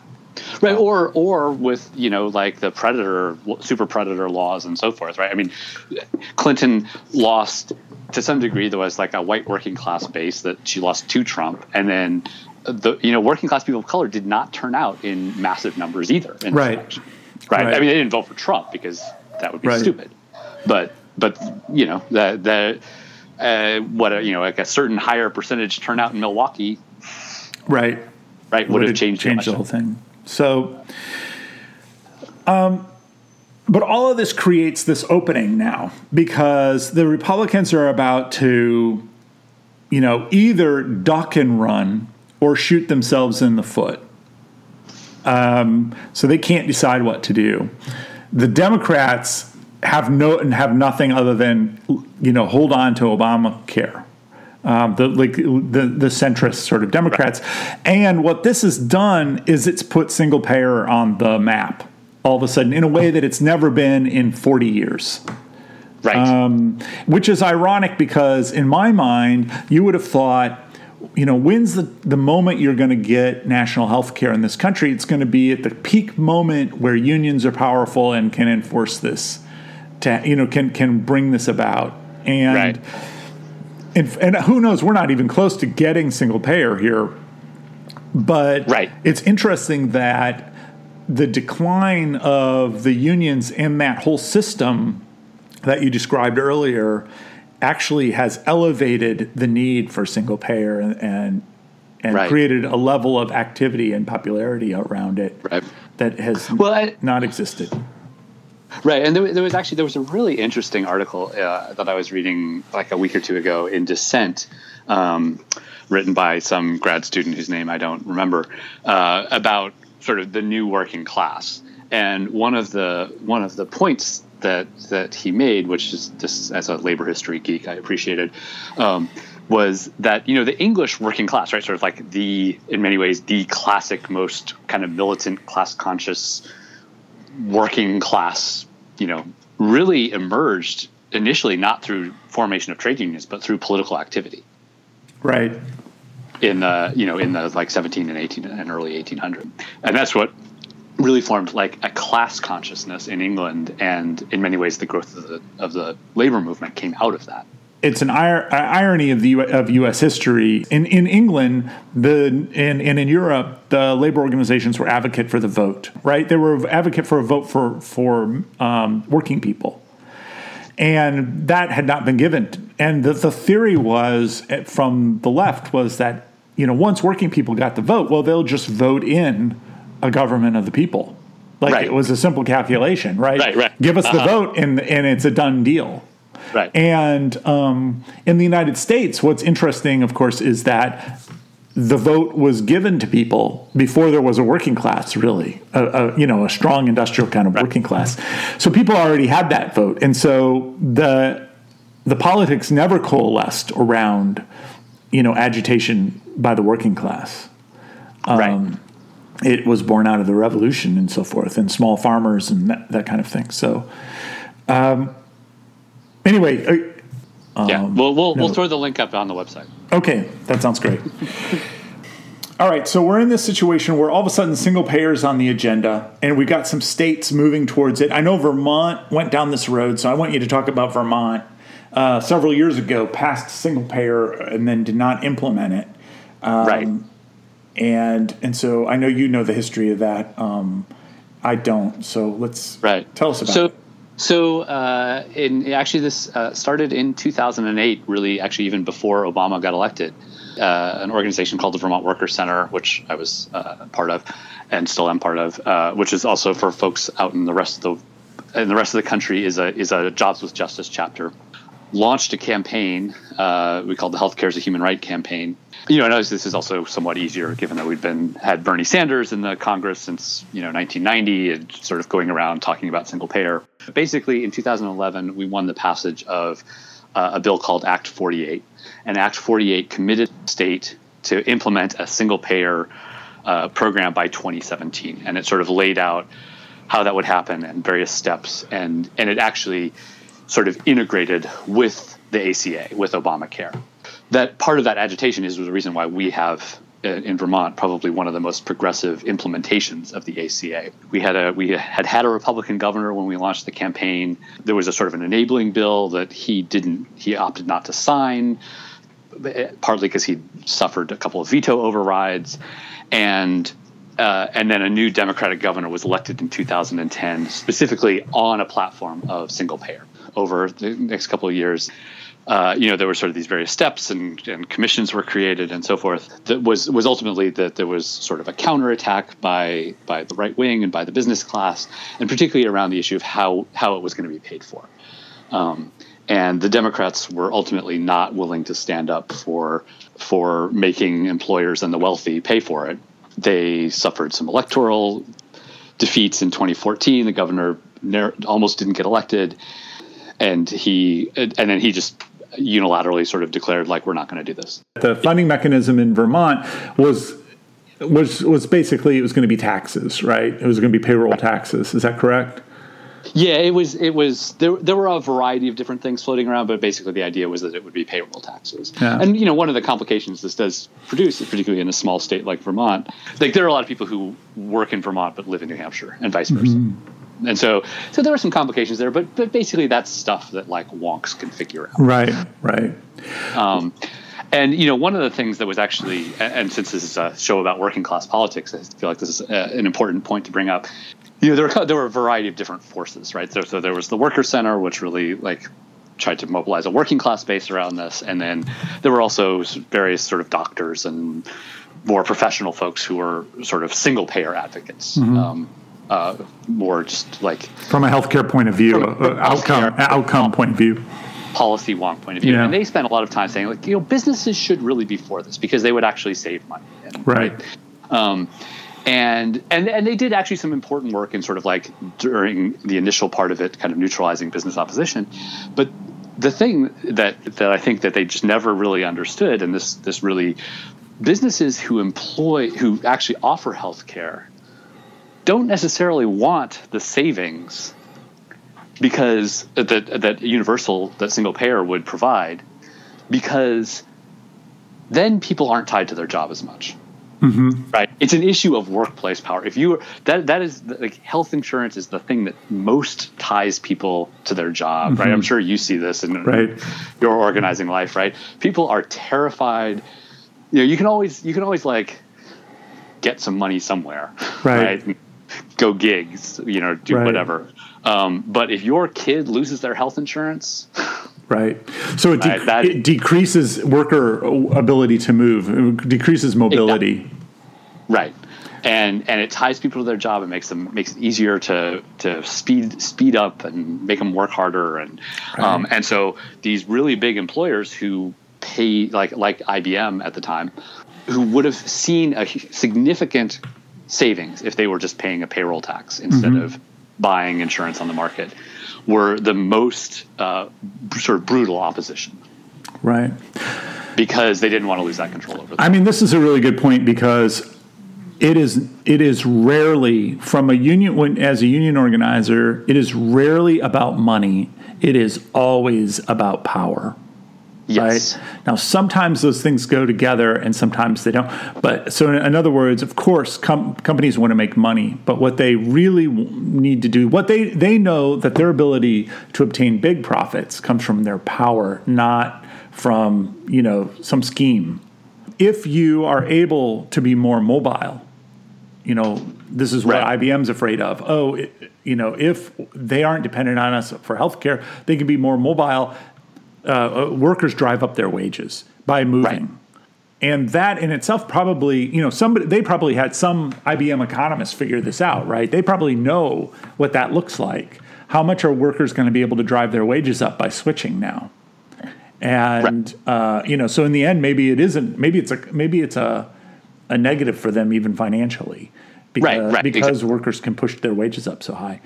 right or or with you know like the predator super predator laws and so forth right i mean clinton lost to some degree there was like a white working class base that she lost to trump and then the you know working class people of color did not turn out in massive numbers either Right. right Right. i mean they didn't vote for trump because that would be Right. stupid but but you know the the uh, what a, you know like a certain higher percentage turnout in milwaukee Right. right would have changed, the changed the whole thing. So, um, but all of this creates this opening now because the Republicans are about to, you know, either duck and run or shoot themselves in the foot. Um, so they can't decide what to do. The Democrats have no and have nothing other than you know hold on to Obamacare um, the like the the centrist sort of Democrats. And what this has done is it's put single payer on the map all of a sudden in a way that it's never been in 40 years. right Um, which is ironic because in my mind you would have thought you know when's the, the moment you're going to get national health care in this country it's going to be at the peak moment where unions are powerful and can enforce this to you know can can bring this about and Right. and, and who knows we're not even close to getting single payer here but Right. it's interesting that the decline of the unions in that whole system that you described earlier actually has elevated the need for single payer and and, and Right. created a level of activity and popularity around it Right. that has Well, I- not existed. Right, and there, there was actually there was a really interesting article uh, that I was reading like a week or two ago in Dissent, um, written by some grad student whose name I don't remember, uh, about sort of the new working class. And one of the one of the points that that he made, which is just as a labor history geek, I appreciated, um, was that you know the English working class, right, sort of like the in many ways the classic, most kind of militant, class conscious, working class, you know, really emerged initially not through formation of trade unions, but through political activity. Right. In the you know in the like 17 and 18 and early 1800, and that's what really formed like a class consciousness in England, and in many ways the growth of the of the labor movement came out of that it's an irony of the U- of U.S. history. In in England, the and, and in Europe, the labor organizations were advocate for the vote. Right, they were advocate for a vote for for um, working people, and that had not been given. And the, the theory was eh, from the left was that you know once working people got the vote, well, they'll just vote in a government of the people. Like right. it was a simple calculation, right? Right, right. Give us uh-huh. the vote, and and it's a done deal. Right. And um, in the United States, what's interesting, of course, is that the vote was given to people before there was a working class, really, a, a you know, a strong industrial kind of right. working class. So people already had that vote, and so the the politics never coalesced around, you know, agitation by the working class. Um, right. It was born out of the revolution and so forth, and small farmers and that, that kind of thing. So, um, Anyway, uh, yeah, um, we'll we'll, no. we'll throw the link up on the website. Okay, that sounds great. all right, so we're in this situation where all of a sudden single payer is on the agenda, and we've got some states moving towards it. I know Vermont went down this road, so I want you to talk about Vermont. Uh, several years ago, passed single payer and then did not implement it. Um, right. And and so I know you know the history of that. Um, I don't. So let's right. tell us about so, it. So, uh, in actually, this uh, started in 2008. Really, actually, even before Obama got elected. Uh, an organization called the Vermont Worker Center, which I was uh, part of, and still am part of, uh, which is also for folks out in the rest of the in the rest of the country is a is a Jobs with Justice chapter. Launched a campaign uh, we called the Healthcare as a Human Right campaign, you know, know this is also somewhat easier given that we've been had Bernie Sanders in the Congress since you know 1990 and sort of going around talking about single payer. Basically, in 2011, we won the passage of uh, a bill called Act 48, and Act 48 committed state to implement a single payer uh, program by 2017, and it sort of laid out how that would happen and various steps, and and it actually sort of integrated with the ACA with Obamacare that part of that agitation is the reason why we have uh, in Vermont probably one of the most progressive implementations of the ACA. We had a we had had a Republican governor when we launched the campaign. There was a sort of an enabling bill that he didn't he opted not to sign, partly because he suffered a couple of veto overrides, and. Uh, and then a new Democratic governor was elected in 2010, specifically on a platform of single payer. Over the next couple of years, uh, you know, there were sort of these various steps and, and, commissions were created and so forth. That was was ultimately that there was sort of a counterattack by by the right wing and by the business class, and particularly around the issue of how how it was going to be paid for. Um, and the Democrats were ultimately not willing to stand up for for making employers and the wealthy pay for it. They suffered some electoral defeats in 2014. The governor almost didn't get elected and he and then he just unilaterally sort of declared like we're not going to do this. The funding mechanism in Vermont was was was basically it was going to be taxes, right? It was going to be payroll taxes. Is that correct? Yeah, it was. It was there. There were a variety of different things floating around, but basically the idea was that it would be payroll taxes. Yeah. And you know, one of the complications this does produce, particularly in a small state like Vermont, like there are a lot of people who work in Vermont but live in New Hampshire, and vice versa. Mm-hmm and so so there were some complications there, but but basically that's stuff that like wonks can figure out. Right, right. Um, and you know, one of the things that was actually, and since this is a show about working class politics, I feel like this is a, an important point to bring up. You know, there were there were a variety of different forces, right? So, so there was the Worker Center, which really like tried to mobilize a working class base around this, and then there were also various sort of doctors and more professional folks who were sort of single payer advocates. Mm-hmm. Um, uh, more just like from a healthcare point of view, uh, outcome outcome point of view, policy wonk point of view. Yeah. And they spent a lot of time saying like you know businesses should really be for this because they would actually save money. And, right. right? Um, and and and they did actually some important work in sort of like during the initial part of it, kind of neutralizing business opposition, but the thing that that I think that they just never really understood, and this this really businesses who employ who actually offer health care don't necessarily want the savings because that that universal that single payer would provide because then people aren't tied to their job as much mm-hmm. right it's an issue of workplace power if you that that is like health insurance is the thing that most ties people to their job mm-hmm. right i'm sure you see this in right. your organizing life right people are terrified you know you can always you can always like get some money somewhere right, right? Go gigs you know do right. whatever. Um, but if your kid loses their health insurance right. So it, de- right, that, it, decreases worker ability to move it decreases mobility. Right. And and it ties people to their job. And makes them makes it easier to to speed speed up and make them work harder. And right. um, and so these really big employers who pay like like IBM at the time who would have seen a significant savings if they were just paying a payroll tax instead mm-hmm. of buying insurance on the market were the most uh, sort of brutal opposition. Right. Because they didn't want to lose that control over. Them. I mean, this is a really good point because it is it is rarely from a union when as a union organizer, it is rarely about money. It is always about power. Yes. Right? Now, sometimes those things go together and sometimes they don't. But so, in other words, of course, com- companies want to make money, but what they really need to do, what they, they know that their ability to obtain big profits comes from their power, not from, you know, some scheme. If you are able to be more mobile, you know, this is what right. IBM's afraid of. Oh, it, you know, if they aren't dependent on us for healthcare, they can be more mobile uh, uh, workers drive up their wages by moving. Right. And that in itself probably, you know, somebody they probably had some IBM economists figure this out, right? They probably know what that looks like. How much are workers going to be able to drive their wages up by switching now? And right. uh, you know, so in the end, maybe it isn't. Maybe it's a maybe it's a a negative for them even financially, because right, right, because exactly. workers can push their wages up so high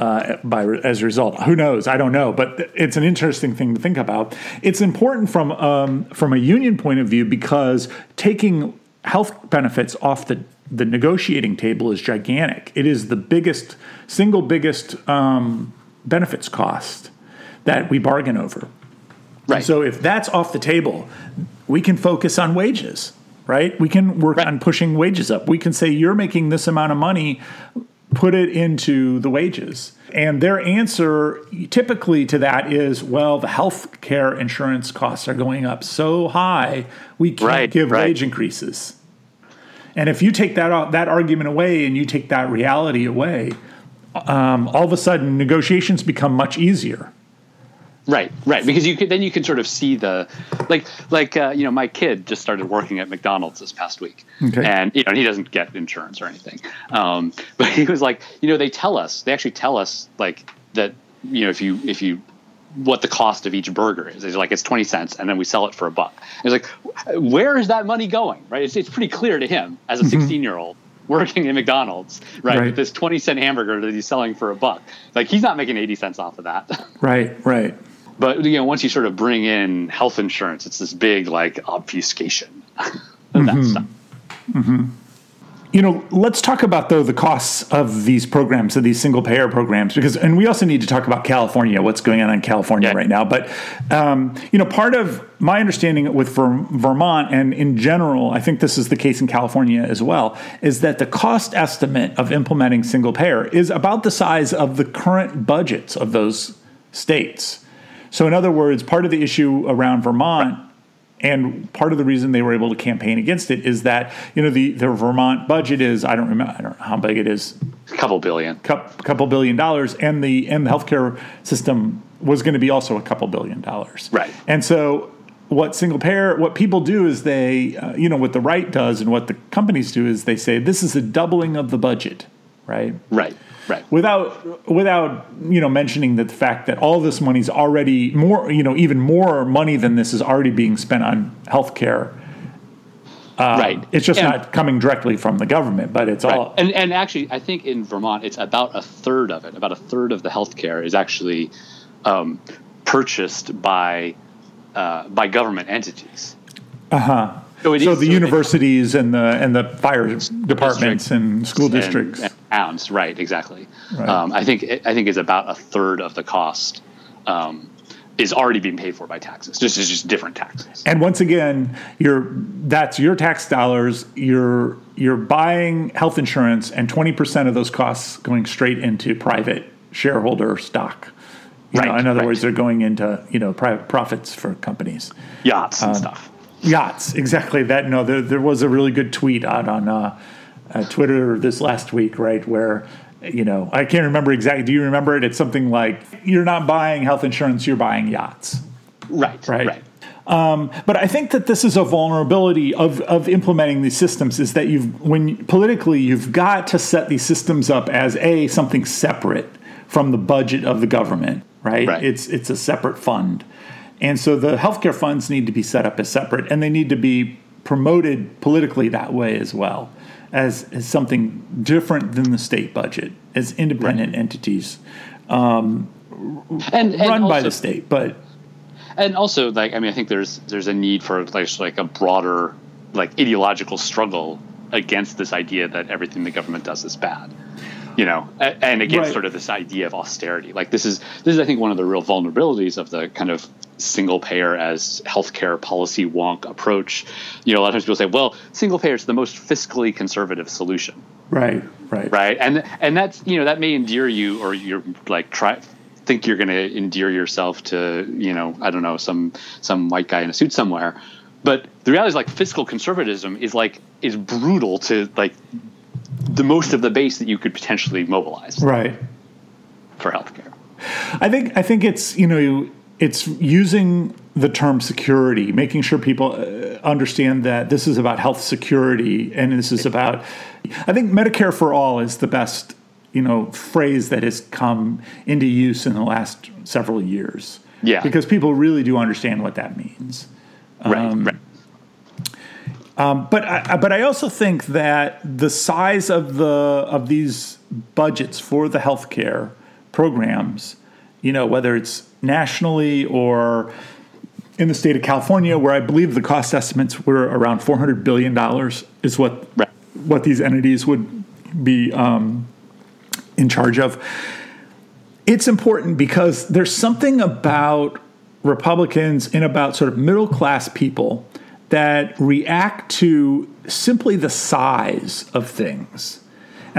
uh, by as a result. Who knows? I don't know, but it's an interesting thing to think about. It's important from um, from a union point of view because taking health benefits off the the negotiating table is gigantic. It is the biggest single biggest um, benefits cost that we bargain over. Right. So if that's off the table, we can focus on wages right? We can work right. on pushing wages up. We can say you're making this amount of money put it into the wages. And their answer typically to that is, well, the health care insurance costs are going up so high, we can't right, give right. wage increases. And if you take that that argument away and you take that reality away, um, all of a sudden negotiations become much easier. Right, right. Because you could then you can sort of see the like like uh, you know my kid just started working at McDonald's this past week, okay. and you know he doesn't get insurance or anything, um, but he was like you know they tell us they actually tell us like that you know if you if you what the cost of each burger is. It's like it's twenty cents, and then we sell it for a buck. It's like, where is that money going? Right? It's, it's pretty clear to him as a mm-hmm. sixteen year old working in McDonald's, right? right? With this twenty cent hamburger that he's selling for a buck. Like he's not making eighty cents off of that. Right. Right. But you know, once you sort of bring in health insurance, it's this big like obfuscation of mm-hmm. stuff. Mm-hmm. You know, let's talk about though the costs of these programs, of these single payer programs, because and we also need to talk about California, what's going on in California yeah. right now. But um, you know, part of my understanding with Vermont and in general, I think this is the case in California as well, is that the cost estimate of implementing single payer is about the size of the current budgets of those states. So, in other words, part of the issue around Vermont and part of the reason they were able to campaign against it is that you know the, the Vermont budget is I don't remember I don't know how big it is. A couple billion. Couple, couple billion dollars and the and the healthcare system was going to be also a couple billion dollars. Right. And so what single payer what people do is they uh, you know what the right does and what the companies do is they say this is a doubling of the budget right? Right right. without without you know mentioning that the fact that all this money is already more you know even more money than this is already being spent on healthcare. Uh, right. It's just and, not coming directly from the government, but it's right. all. And and actually, I think in Vermont, it's about a third of it. About a third of the healthcare is actually um, purchased by uh, by government entities. Uh huh. So, so the universities and the and the fire departments and school districts, and, and towns, right? Exactly. Right. Um, I think I think it's about a third of the cost um, is already being paid for by taxes. Just is just different taxes. And once again, you're that's your tax dollars. You're you're buying health insurance, and twenty percent of those costs going straight into private shareholder stock. You right. Know, in other right. words, they're going into you know private profits for companies, yachts and um, stuff. Yachts, exactly that. No, there, there was a really good tweet out on uh, uh, Twitter this last week, right, where you know I can't remember exactly. Do you remember it? It's something like you're not buying health insurance, you're buying yachts. Right. Right. Right. Um, but I think that this is a vulnerability of, of implementing these systems is that you've when politically you've got to set these systems up as a something separate from the budget of the government, right? right. It's it's a separate fund. And so the healthcare funds need to be set up as separate and they need to be promoted politically that way as well as, as something different than the state budget, as independent right. entities um, and, and run also, by the state. But and also, like I mean, I think there's there's a need for like like a broader like ideological struggle against this idea that everything the government does is bad you know, and against right. sort of this idea of austerity. Like this is this is I think one of the real vulnerabilities of the kind of single payer as healthcare policy wonk approach. You know, a lot of times people say, well, single payer is the most fiscally conservative solution. Right, right, right, and and that's you know that may endear you or you're like try think you're going to endear yourself to you know I don't know some some white guy in a suit somewhere. But the reality is like fiscal conservatism is like is brutal to like the most of the base that you could potentially mobilize. Right. For healthcare. I think I think it's you know it's using the term security, making sure people uh, understand that this is about health security and this is about. I think Medicare for all is the best you know phrase that has come into use in the last several years. Yeah, because people really do understand what that means. Right. Um, right. Um, but I, but I also think that the size of the of these budgets for the healthcare programs, you know, whether it's nationally or in the state of California, where I believe the cost estimates were around four hundred billion dollars, is what right. what these entities would be um, in charge of. It's important because there's something about Republicans and about sort of middle class people that react to simply the size of things.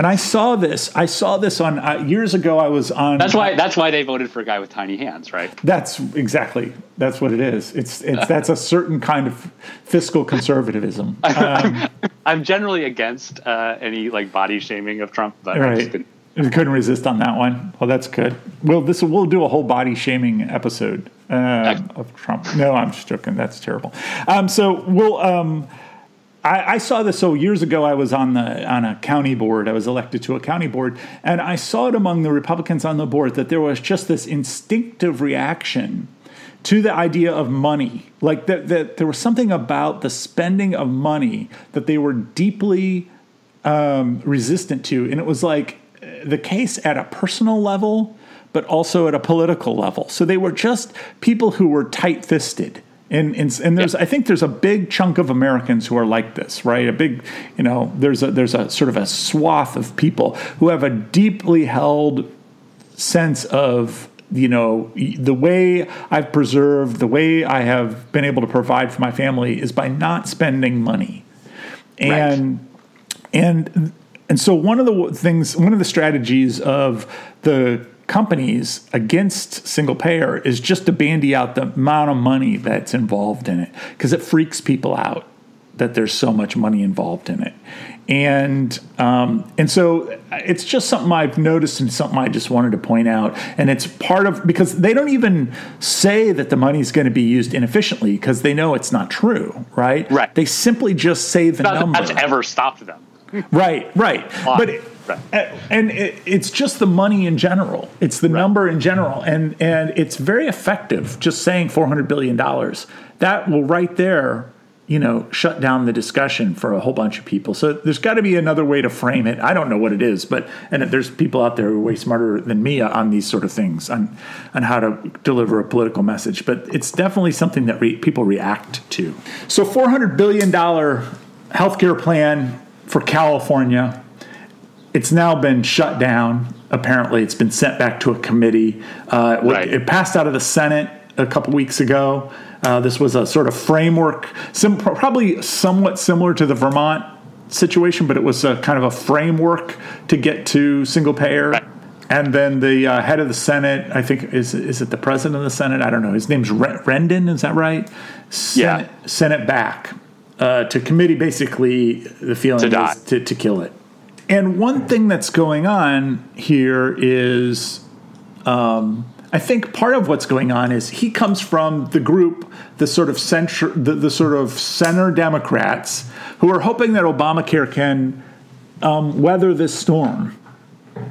And I saw this. I saw this on uh, years ago. I was on. That's why. That's why they voted for a guy with tiny hands, right? That's exactly. That's what it is. It's. It's. that's a certain kind of fiscal conservatism. Um, I'm, I'm, generally against uh, any like body shaming of Trump, but right. You couldn't resist on that one. Well, that's good. Well, this we'll do a whole body shaming episode uh, of Trump. No, I'm just joking. That's terrible. Um, so we'll. Um, I, I, saw this so years ago. I was on the on a county board. I was elected to a county board, and I saw it among the Republicans on the board that there was just this instinctive reaction to the idea of money. Like that, that there was something about the spending of money that they were deeply um, resistant to, and it was like the case at a personal level but also at a political level. So they were just people who were tight fisted. And, and, and, there's, I think there's a big chunk of Americans who are like this, right? A big, you know, there's a, there's a sort of a swath of people who have a deeply held sense of, you know, the way I've preserved, the way I have been able to provide for my family is by not spending money. And, right. and, and so one of the things, one of the strategies of the companies against single payer is just to bandy out the amount of money that's involved in it because it freaks people out that there's so much money involved in it. And um, and so it's just something I've noticed and something I just wanted to point out. And it's part of because they don't even say that the money is going to be used inefficiently because they know it's not true, right? Right. They simply just say the number. That's ever stopped them. right, right. But it, and it, it's just the money in general. It's the right. number in general, and and it's very effective. Just saying four hundred billion dollars that will right there, you know, shut down the discussion for a whole bunch of people. So there's got to be another way to frame it. I don't know what it is, but and there's people out there who are way smarter than me on these sort of things on on how to deliver a political message. But it's definitely something that re- people react to. So 400 billion dollar healthcare plan for California. It's now been shut down. Apparently, it's been sent back to a committee. Uh, Right. It passed out of the Senate a couple weeks ago. Uh, this was a sort of framework, sim- probably somewhat similar to the Vermont situation, but it was a kind of a framework to get to single payer. Right. And then the uh, head of the Senate, I think, is is it the president of the Senate? I don't know. His name's Re- Rendon, is that right? Senate, it back uh, to committee. Basically, the feeling To is to, to kill it. And one thing that's going on here is I think part of what's going on is he comes from the group, the sort of center, the, the sort of center Democrats who are hoping that Obamacare can um, weather this storm.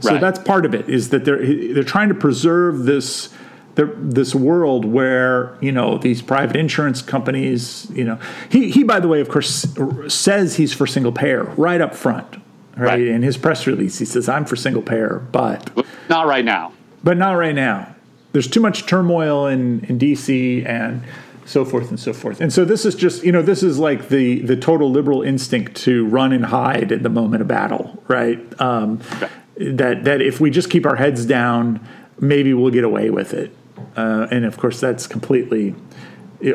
So Right. that's part of it is that they're they're trying to preserve this this world where you know these private insurance companies you know he he by the way of course says he's for single payer right up front right, Right. in his press release he says I'm for single payer but Not right now. but not right now. There's too much turmoil in, in DC and so forth and so forth. And so this is just, you know, this is like the the total liberal instinct to run and hide at the moment of battle, right? Um, that that if we just keep our heads down, maybe we'll get away with it. Uh, and of course, that's completely.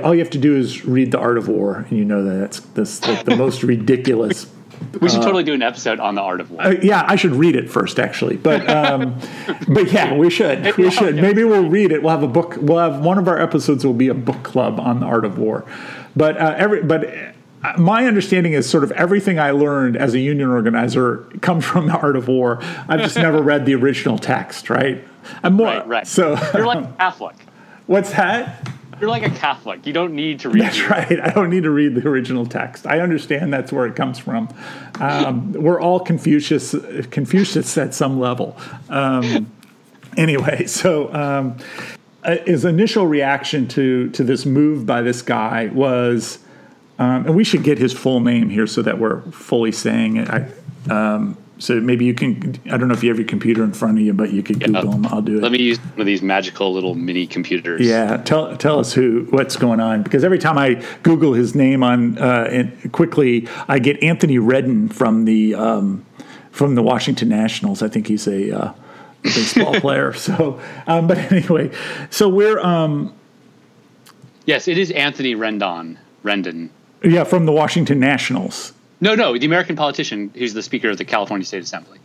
All you have to do is read The Art of War, and you know that that's, that's like the most ridiculous We should totally do an episode on the art of war. uh, yeah, I should read it first, actually. But um, but yeah, we should. We should. Maybe we'll read it. We'll have a book. We'll have one of our episodes will be a book club on the art of war. But uh, every but. uh, My understanding is sort of everything I learned as a union organizer comes from the art of war. I've just never read the original text, right? I'm more Right, right. so. You're like Catholic. what's that? You're like a Catholic. You don't need to read. That's the- right. I don't need to read the original text. I understand that's where it comes from. Um, we're all Confucius, Confucius at some level. Um, anyway, so um, uh, his initial reaction to to this move by this guy was, um, and we should get his full name here so that we're fully saying it. I, um, so maybe you can. I don't know if you have your computer in front of you, but you could Google him. I'll do it. Let me use one of these magical little mini computers. Yeah, tell tell us who what's going on because every time I Google his name on uh, quickly, I get Anthony Rendon from the um, from the Washington Nationals. I think he's a uh, baseball player. So, um, but anyway, so we're um, Yes, it is Anthony Rendon. Rendon. yeah from the Washington Nationals. No, no, the American politician who's the Speaker of the California State Assembly.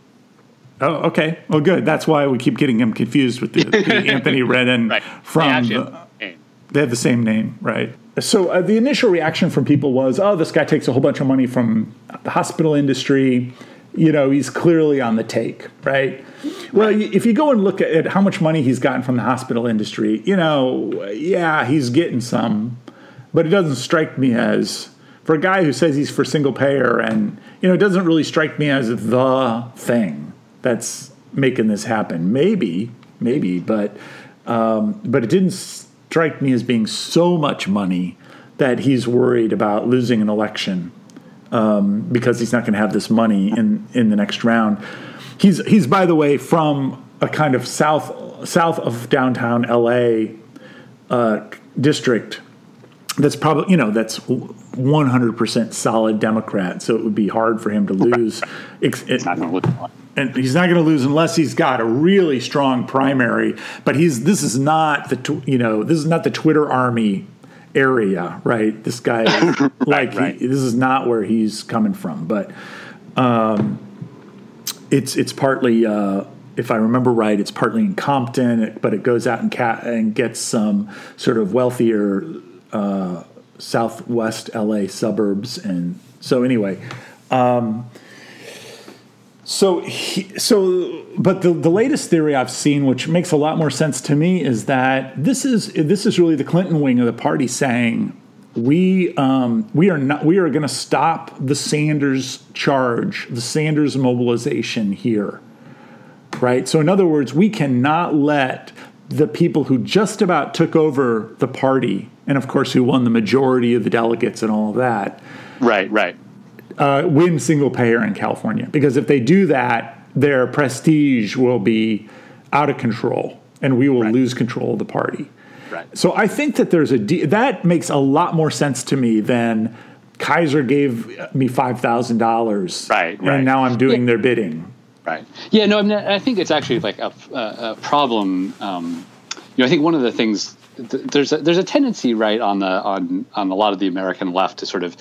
Oh, okay. Well, good. That's why we keep getting him confused with the, the Anthony Rendon Right. from. They actually the- have the. They have the same name, right? So uh, the initial reaction from people was, "Oh, this guy takes a whole bunch of money from the hospital industry. You know, he's clearly on the take, right?" Well, if you go and look at how much money he's gotten from the hospital industry, you know, yeah, he's getting some, but it doesn't strike me as for a guy who says he's for single payer, and you know, it doesn't really strike me as the thing that's making this happen. Maybe, maybe, but um, but it didn't strike me as being so much money that he's worried about losing an election um, because he's not going to have this money in in the next round. He's he's by the way from a kind of south south of downtown LA uh, district that's probably you know that's 100% solid Democrat, so it would be hard for him to lose. Ex- it- Not gonna look like- and he's not going to lose unless he's got a really strong primary. But he's this is not the tw- you know this is not the Twitter army area, right? This guy like right. He, this is not where he's coming from, but um, it's it's partly. Uh, if I remember right, it's partly in Compton, but it goes out and, ca- and gets some sort of wealthier uh, southwest LA suburbs, and so anyway, so, he, so, but the, the latest theory I've seen, which makes a lot more sense to me, is that this is this is really the Clinton wing of the party saying we um, we are not we are going to stop the Sanders charge, the Sanders mobilization here, right? So, in other words, we cannot let the people who just about took over the party and of course who won the majority of the delegates and all of that, Right, right. uh, win single payer in California. Because if they do that, their prestige will be out of control, and we will Right. lose control of the party. Right. So I think that there's a de- that makes a lot more sense to me than Kaiser gave me five thousand dollars, Right, right. and now I'm doing their bidding. Right. Yeah. No. I, mean, I think it's actually like a, a, a problem. Um, you know, I think one of the things th- there's a, there's a tendency, right, on the on on a lot of the American left to sort of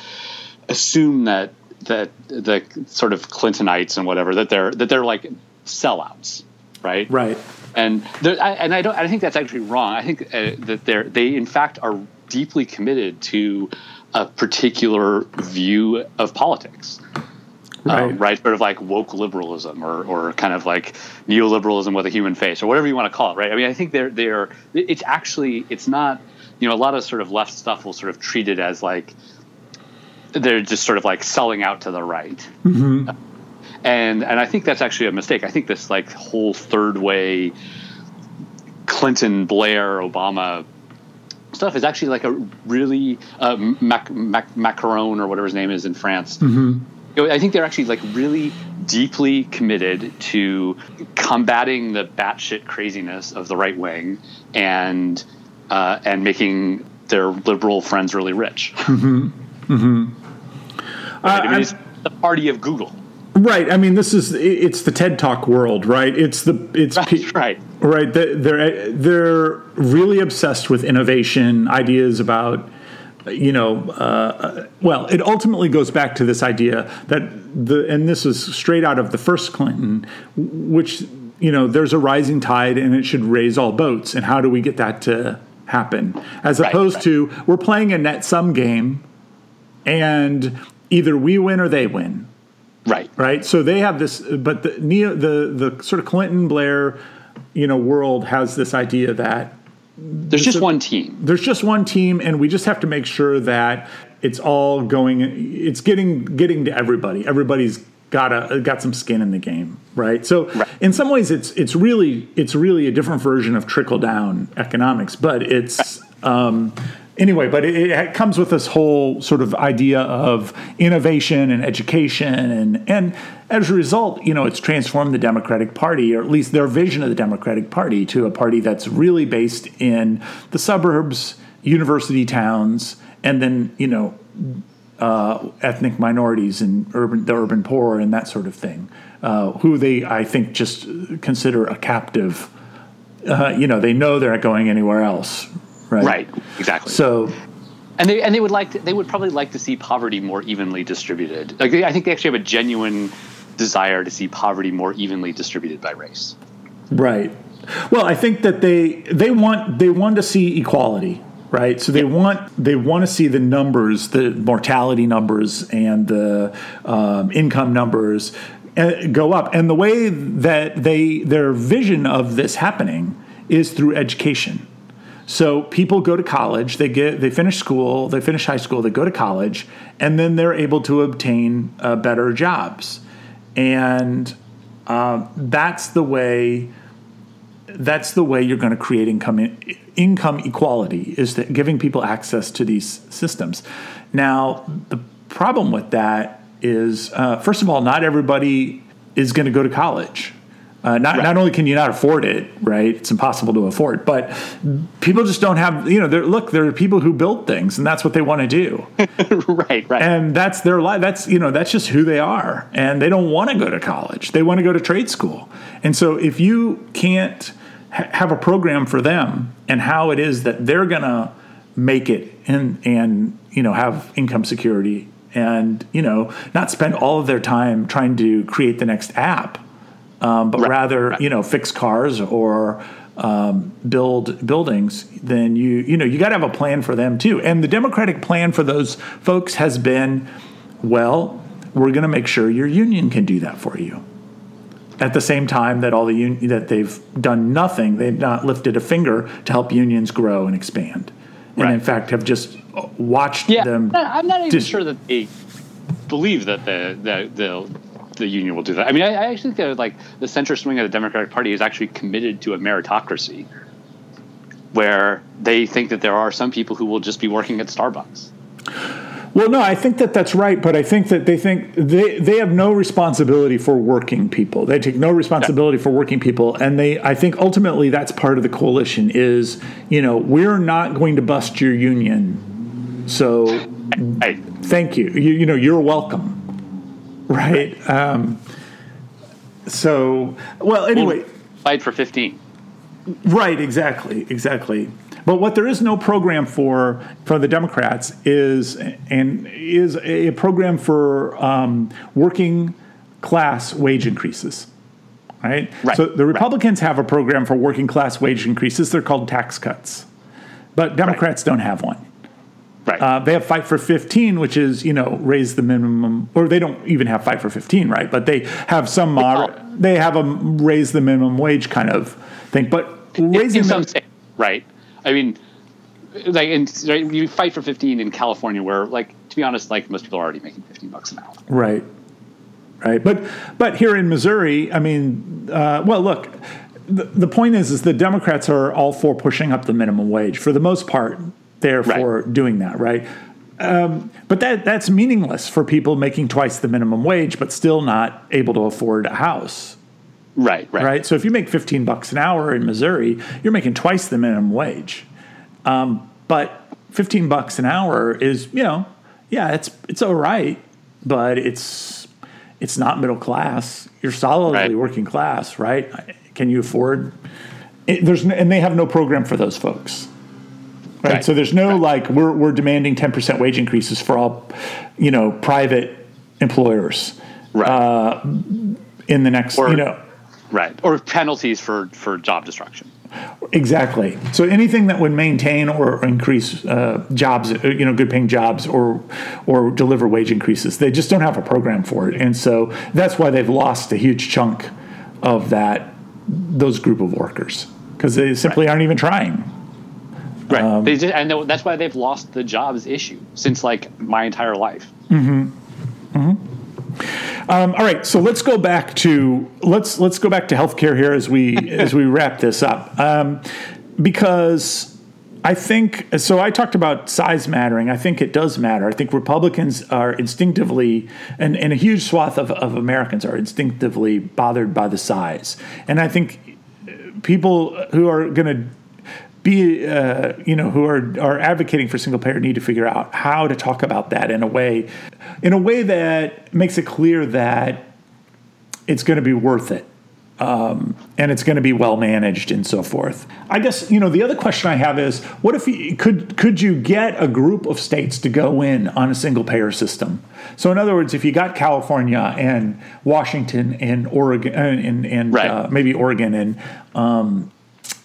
assume that that the sort of Clintonites and whatever that they're that they're like sellouts, right? Right. And there, I, and I don't I think that's actually wrong. I think uh, that they're they in fact are deeply committed to a particular view of politics Right. um, right? Sort of like woke liberalism or, or kind of like neoliberalism with a human face or whatever you want to call it, right? I mean, I think they're they're it's actually it's not you know a lot of sort of left stuff will sort of treat it as like they're just sort of like selling out to the right. And and I think that's actually a mistake. I think this like whole third way Clinton, Blair, Obama stuff is actually like a really uh, Mac, Mac, Macron or whatever his name is in France. Know, I think they're actually like really deeply committed to combating the batshit craziness of the right wing and uh, and making their liberal friends really rich. Mm-hmm. Mm-hmm. Right? I mean, uh, it's the party of Google. Right. I mean, this is it's the TED Talk world, right? It's the it's pe- Right, right. right. They're they're really obsessed with innovation, ideas about you know. Uh, well, it ultimately goes back to this idea that the and this is straight out of the first Clinton, which you know there's a rising tide and it should raise all boats. And how do we get that to happen? As Right, opposed right. to we're playing a net sum game, and either we win or they win Right. right? So they have this, but the neo, the the sort of Clinton Blair, you know, world has this idea that There's just one team. there's just one team, and we just have to make sure that it's all going, it's getting getting to everybody. Everybody's got a got some skin in the game, right? So Right. in some ways, it's it's really it's really a different version of trickle down economics, but it's. Um, Anyway, but it, it comes with this whole sort of idea of innovation and education, and and as a result, you know, it's transformed the Democratic Party, or at least their vision of the Democratic Party, to a party that's really based in the suburbs, university towns, and then you know uh, ethnic minorities and urban the urban poor and that sort of thing, uh, who they I think just consider a captive. Uh, you know, they know they're not going anywhere else, right? Right. Exactly. So and they and they would like to, they would probably like to see poverty more evenly distributed. Like they, I think they actually have a genuine desire to see poverty more evenly distributed by race. Right. Well, I think that they they want they want to see equality, right? So they want they want to see the numbers, the mortality numbers, and the um, income numbers uh, go up. And the way that they their vision of this happening is through education. So people go to college, they get they finish school, they finish high school, they go to college, and then they're able to obtain uh, better jobs, and um, that's the way that's the way you're going to create income income equality is that giving people access to these systems. Now, the problem with that is, uh, first of all, not everybody is going to go to college. Uh, not Right. not only can you not afford it, right? It's impossible to afford, but people just don't have. You know, look, there are people who build things, and that's what they want to do right. Right. and that's their life that's you know that's just who they are and they don't want to go to college they want to go to trade school and so if you can't ha- have a program for them and how it is that they're going to make it and and you know have income security and you know not spend all of their time trying to create the next app um, but Right, rather right. you know fix cars or um, build buildings, then you you know you got to have a plan for them too. And the Democratic plan for those folks has been, well, we're going to make sure your union can do that for you. At the same time that all the un- that they've done nothing, they've not lifted a finger to help unions grow and expand, and Right. in fact have just watched yeah. them. I'm not even dis- sure that they believe that the the the the union will do that. I mean, I, I actually think that like the center swing of the Democratic Party is actually committed to a meritocracy. where they think that there are some people who will just be working at Starbucks. Well, no, I think that that's right, but I think that they think they, they have no responsibility for working people. They take no responsibility for working people, and they I think ultimately that's part of the coalition is you know we're not going to bust your union, so thank you. you. You know you're welcome, right? Um, so well, anyway, fight for fifteen. Right, exactly, exactly. But what there is no program for for the Democrats is and is a program for um, working class wage increases. Right? right. So the Republicans right. have a program for working class wage increases. They're called tax cuts, but Democrats right. don't have one. Right. Uh, they have fight for 15, which is you know raise the minimum, or they don't even have fight for 15, right? But they have some moderate. They have a raise the minimum wage kind of thing, but raising in, in some states, right? I mean, like, in, right, you fight for 15 in California, where, like, to be honest, like most people are already making 15 bucks an hour. Right. Right. But but here in Missouri, I mean, uh, well, look, the, the point is, is the Democrats are all for pushing up the minimum wage for the most part. They're right. for doing that, right? Um, but that that's meaningless for people making twice the minimum wage, but still not able to afford a house. Right, right. Right. So if you make 15 bucks an hour in Missouri, you're making twice the minimum wage. Um, but 15 bucks an hour is, you know, yeah, it's it's all right, but it's it's not middle class. You're solidly right. working class, right? Can you afford it, there's no, and they have no program for those folks. Right? right. So there's no right. like we're we're demanding 10% wage increases for all, you know, private employers. Right. Uh, in the next, or, you know, Right. Or penalties for, for job destruction. Exactly. So anything that would maintain or increase uh, jobs, uh, you know, good paying jobs or or deliver wage increases, they just don't have a program for it, and so that's why they've lost a huge chunk of that those group of workers because they simply right. aren't even trying. Right. Um, just, and that's why they've lost the jobs issue since like my entire life. Mm-hmm. Mm-hmm. Um, all right, so let's go back to let's let's go back to healthcare here as we as we wrap this up, um, because I think so. I talked about size mattering. I think it does matter. I think Republicans are instinctively, and, and a huge swath of, of Americans are instinctively bothered by the size. And I think people who are going to be uh, you know who are are advocating for single payer need to figure out how to talk about that in a way in a way that makes it clear that it's going to be worth it um, and it's going to be well managed and so forth. I guess you know the other question I have is what if you, could could you get a group of states to go in on a single payer system? So in other words, if you got California and Washington and Oregon and, and right. uh, maybe Oregon and um,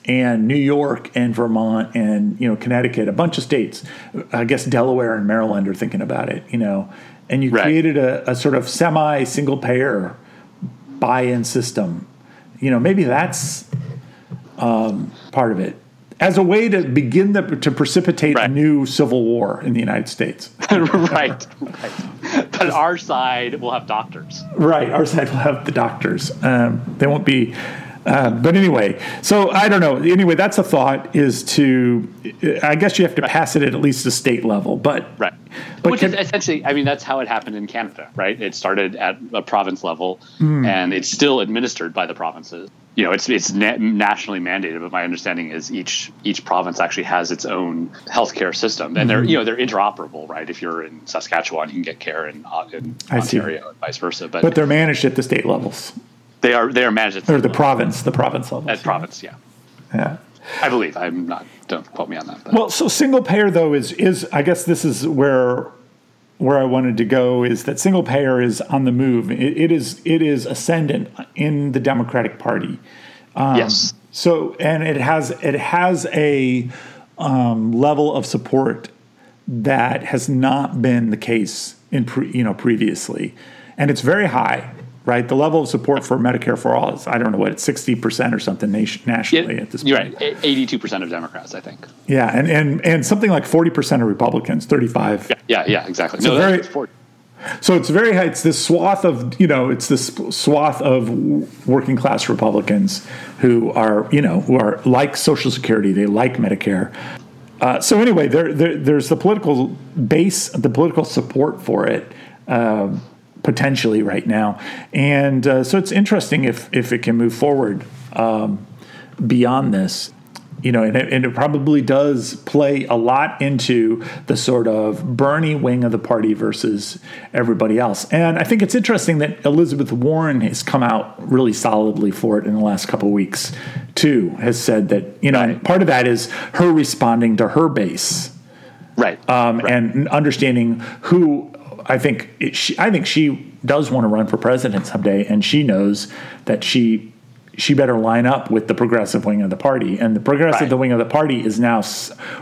and New York and Vermont and you know Connecticut, a bunch of states. I guess Delaware and Maryland are thinking about it. You know, and you right. created a, a, sort of semi single payer buy-in system. You know, maybe that's um, part of it as a way to begin the, to precipitate right. a new civil war in the United States. right, right. But our side will have doctors. Right, our side will have the doctors. Um, they won't be uh, but anyway, so I don't know. Anyway, that's a thought is to, I guess you have to right. pass it at at least a state level, but. Right. But Which can, is essentially, I mean, that's how it happened in Canada, right? It started at a province level mm. and it's still administered by the provinces. You know, it's it's na- nationally mandated, but my understanding is each each province actually has its own healthcare system, and they're you know they're interoperable, right? If you're in Saskatchewan, you can get care in, in Ontario, and vice versa. But, but they're managed at the state levels. They are they are managed at or the province, the province level. At province, yeah. Yeah. I believe. I'm not. Don't quote me on that. But. Well, so single payer though is is I guess this is where where I wanted to go is that single payer is on the move. it, it is it is ascendant in the Democratic Party. Um, yes. So and it has it has a um, level of support that has not been the case in pre, you know previously, and it's very high right? The level of support for Medicare for all is, I don't know what, it's 60% or something nation, nationally at this point. You're right. 82% of Democrats, I think. Yeah. And, and, and something like 40% of Republicans, 35. Yeah, yeah, yeah exactly. So no, very, So it's very it's this swath of you know it's this swath of working class Republicans who are you know who are like Social Security, they like Medicare. Uh, so anyway, there, there, there's the political base, the political support for it. Uh, potentially right now, and uh, so it's interesting if if it can move forward um, beyond this you know, and it, and it, probably does play a lot into the sort of Bernie wing of the party versus everybody else. And I think it's interesting that Elizabeth Warren has come out really solidly for it in the last couple of weeks, too. Has said that you know right. part of that is her responding to her base, right, um, right. and understanding who I think it, she, I think she does want to run for president someday, and she knows that she she better line up with the progressive wing of the party. And the progressive right. the wing of the party is now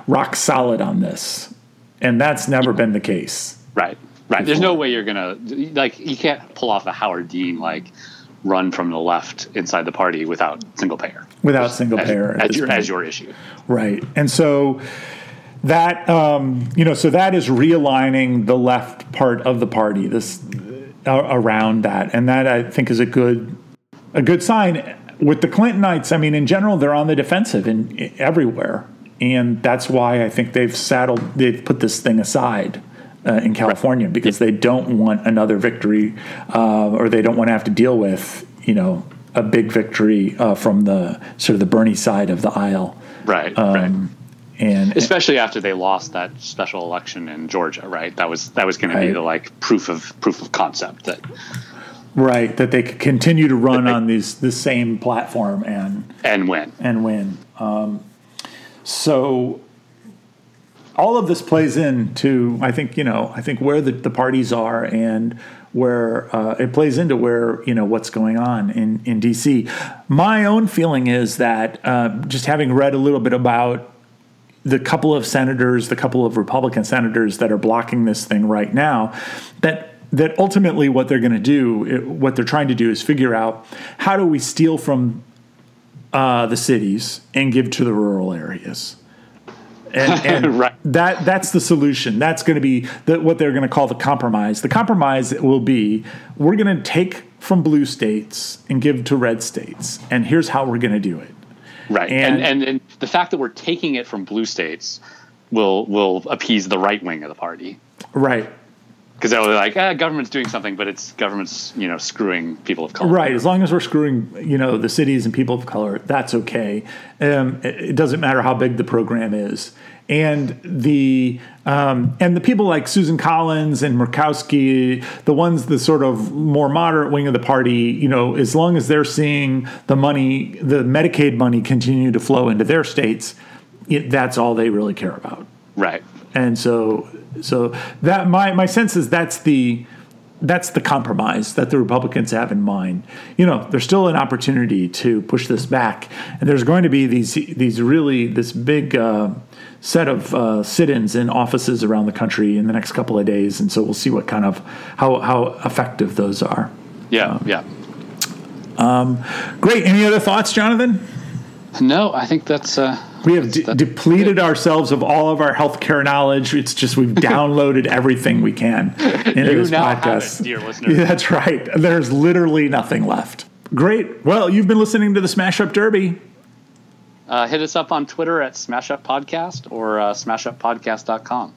rock solid on this, and that's never been the case. Right, right. Before. There's no way you're gonna like you can't pull off a Howard Dean like run from the left inside the party without single payer. Without single as, payer as, your, as your issue. Right, and so that um, you know so that is realigning the left part of the party this uh, around that and that i think is a good a good sign with the Clintonites, I mean, in general, they're on the defensive in, everywhere, and that's why I think they've saddled, they've put this thing aside. Uh, in California, because they don't want another victory, uh, or they don't want to have to deal with, you know, a big victory uh, from the sort of the Bernie side of the aisle. Right. Um, right. And especially after they lost that special election in Georgia, right? That was that was going right. to be the like proof of proof of concept that Right, that they could continue to run on these the same platform and and win and win. Um, so all of this plays into I think you know I think where the, the parties are and where uh, it plays into where you know what's going on in in DC. My own feeling is that uh, just having read a little bit about the couple of senators, the couple of Republican senators that are blocking this thing right now, that that ultimately what they're going to do, what they're trying to do is figure out how do we steal from uh, the cities and give to the rural areas. And, and right. that that's the solution. That's going to be the, what they're going to call the compromise. The compromise will be we're going to take from blue states and give to red states, and here's how we're going to do it. Right, and, and, and and the fact that we're taking it from blue states will will appease the right wing of the party. Right, because they'll be like, ah, government's doing something, but it's government's you know screwing people of color. Right. As long as we're screwing you know the cities and people of color, that's okay. Um, it doesn't matter how big the program is. And the um, and the people like Susan Collins and Murkowski, the ones the sort of more moderate wing of the party, you know, as long as they're seeing the money, the Medicaid money continue to flow into their states, it, that's all they really care about. Right. And so so that my my sense is that's the that's the compromise that the Republicans have in mind. You know, there's still an opportunity to push this back, and there's going to be these these really this big uh, set of uh, sit-ins in offices around the country in the next couple of days, and so we'll see what kind of how how effective those are. Yeah, um, yeah. Um, great. Any other thoughts, Jonathan? No, I think that's. Uh we have de- depleted ourselves of all of our healthcare knowledge. It's just we've downloaded everything we can into you this podcast. It, dear listeners. Yeah, that's right. There's literally nothing left. Great. Well, you've been listening to the Smash Up Derby. Uh, hit us up on Twitter at Smash Up Podcast or uh, SmashUpPodcast.com.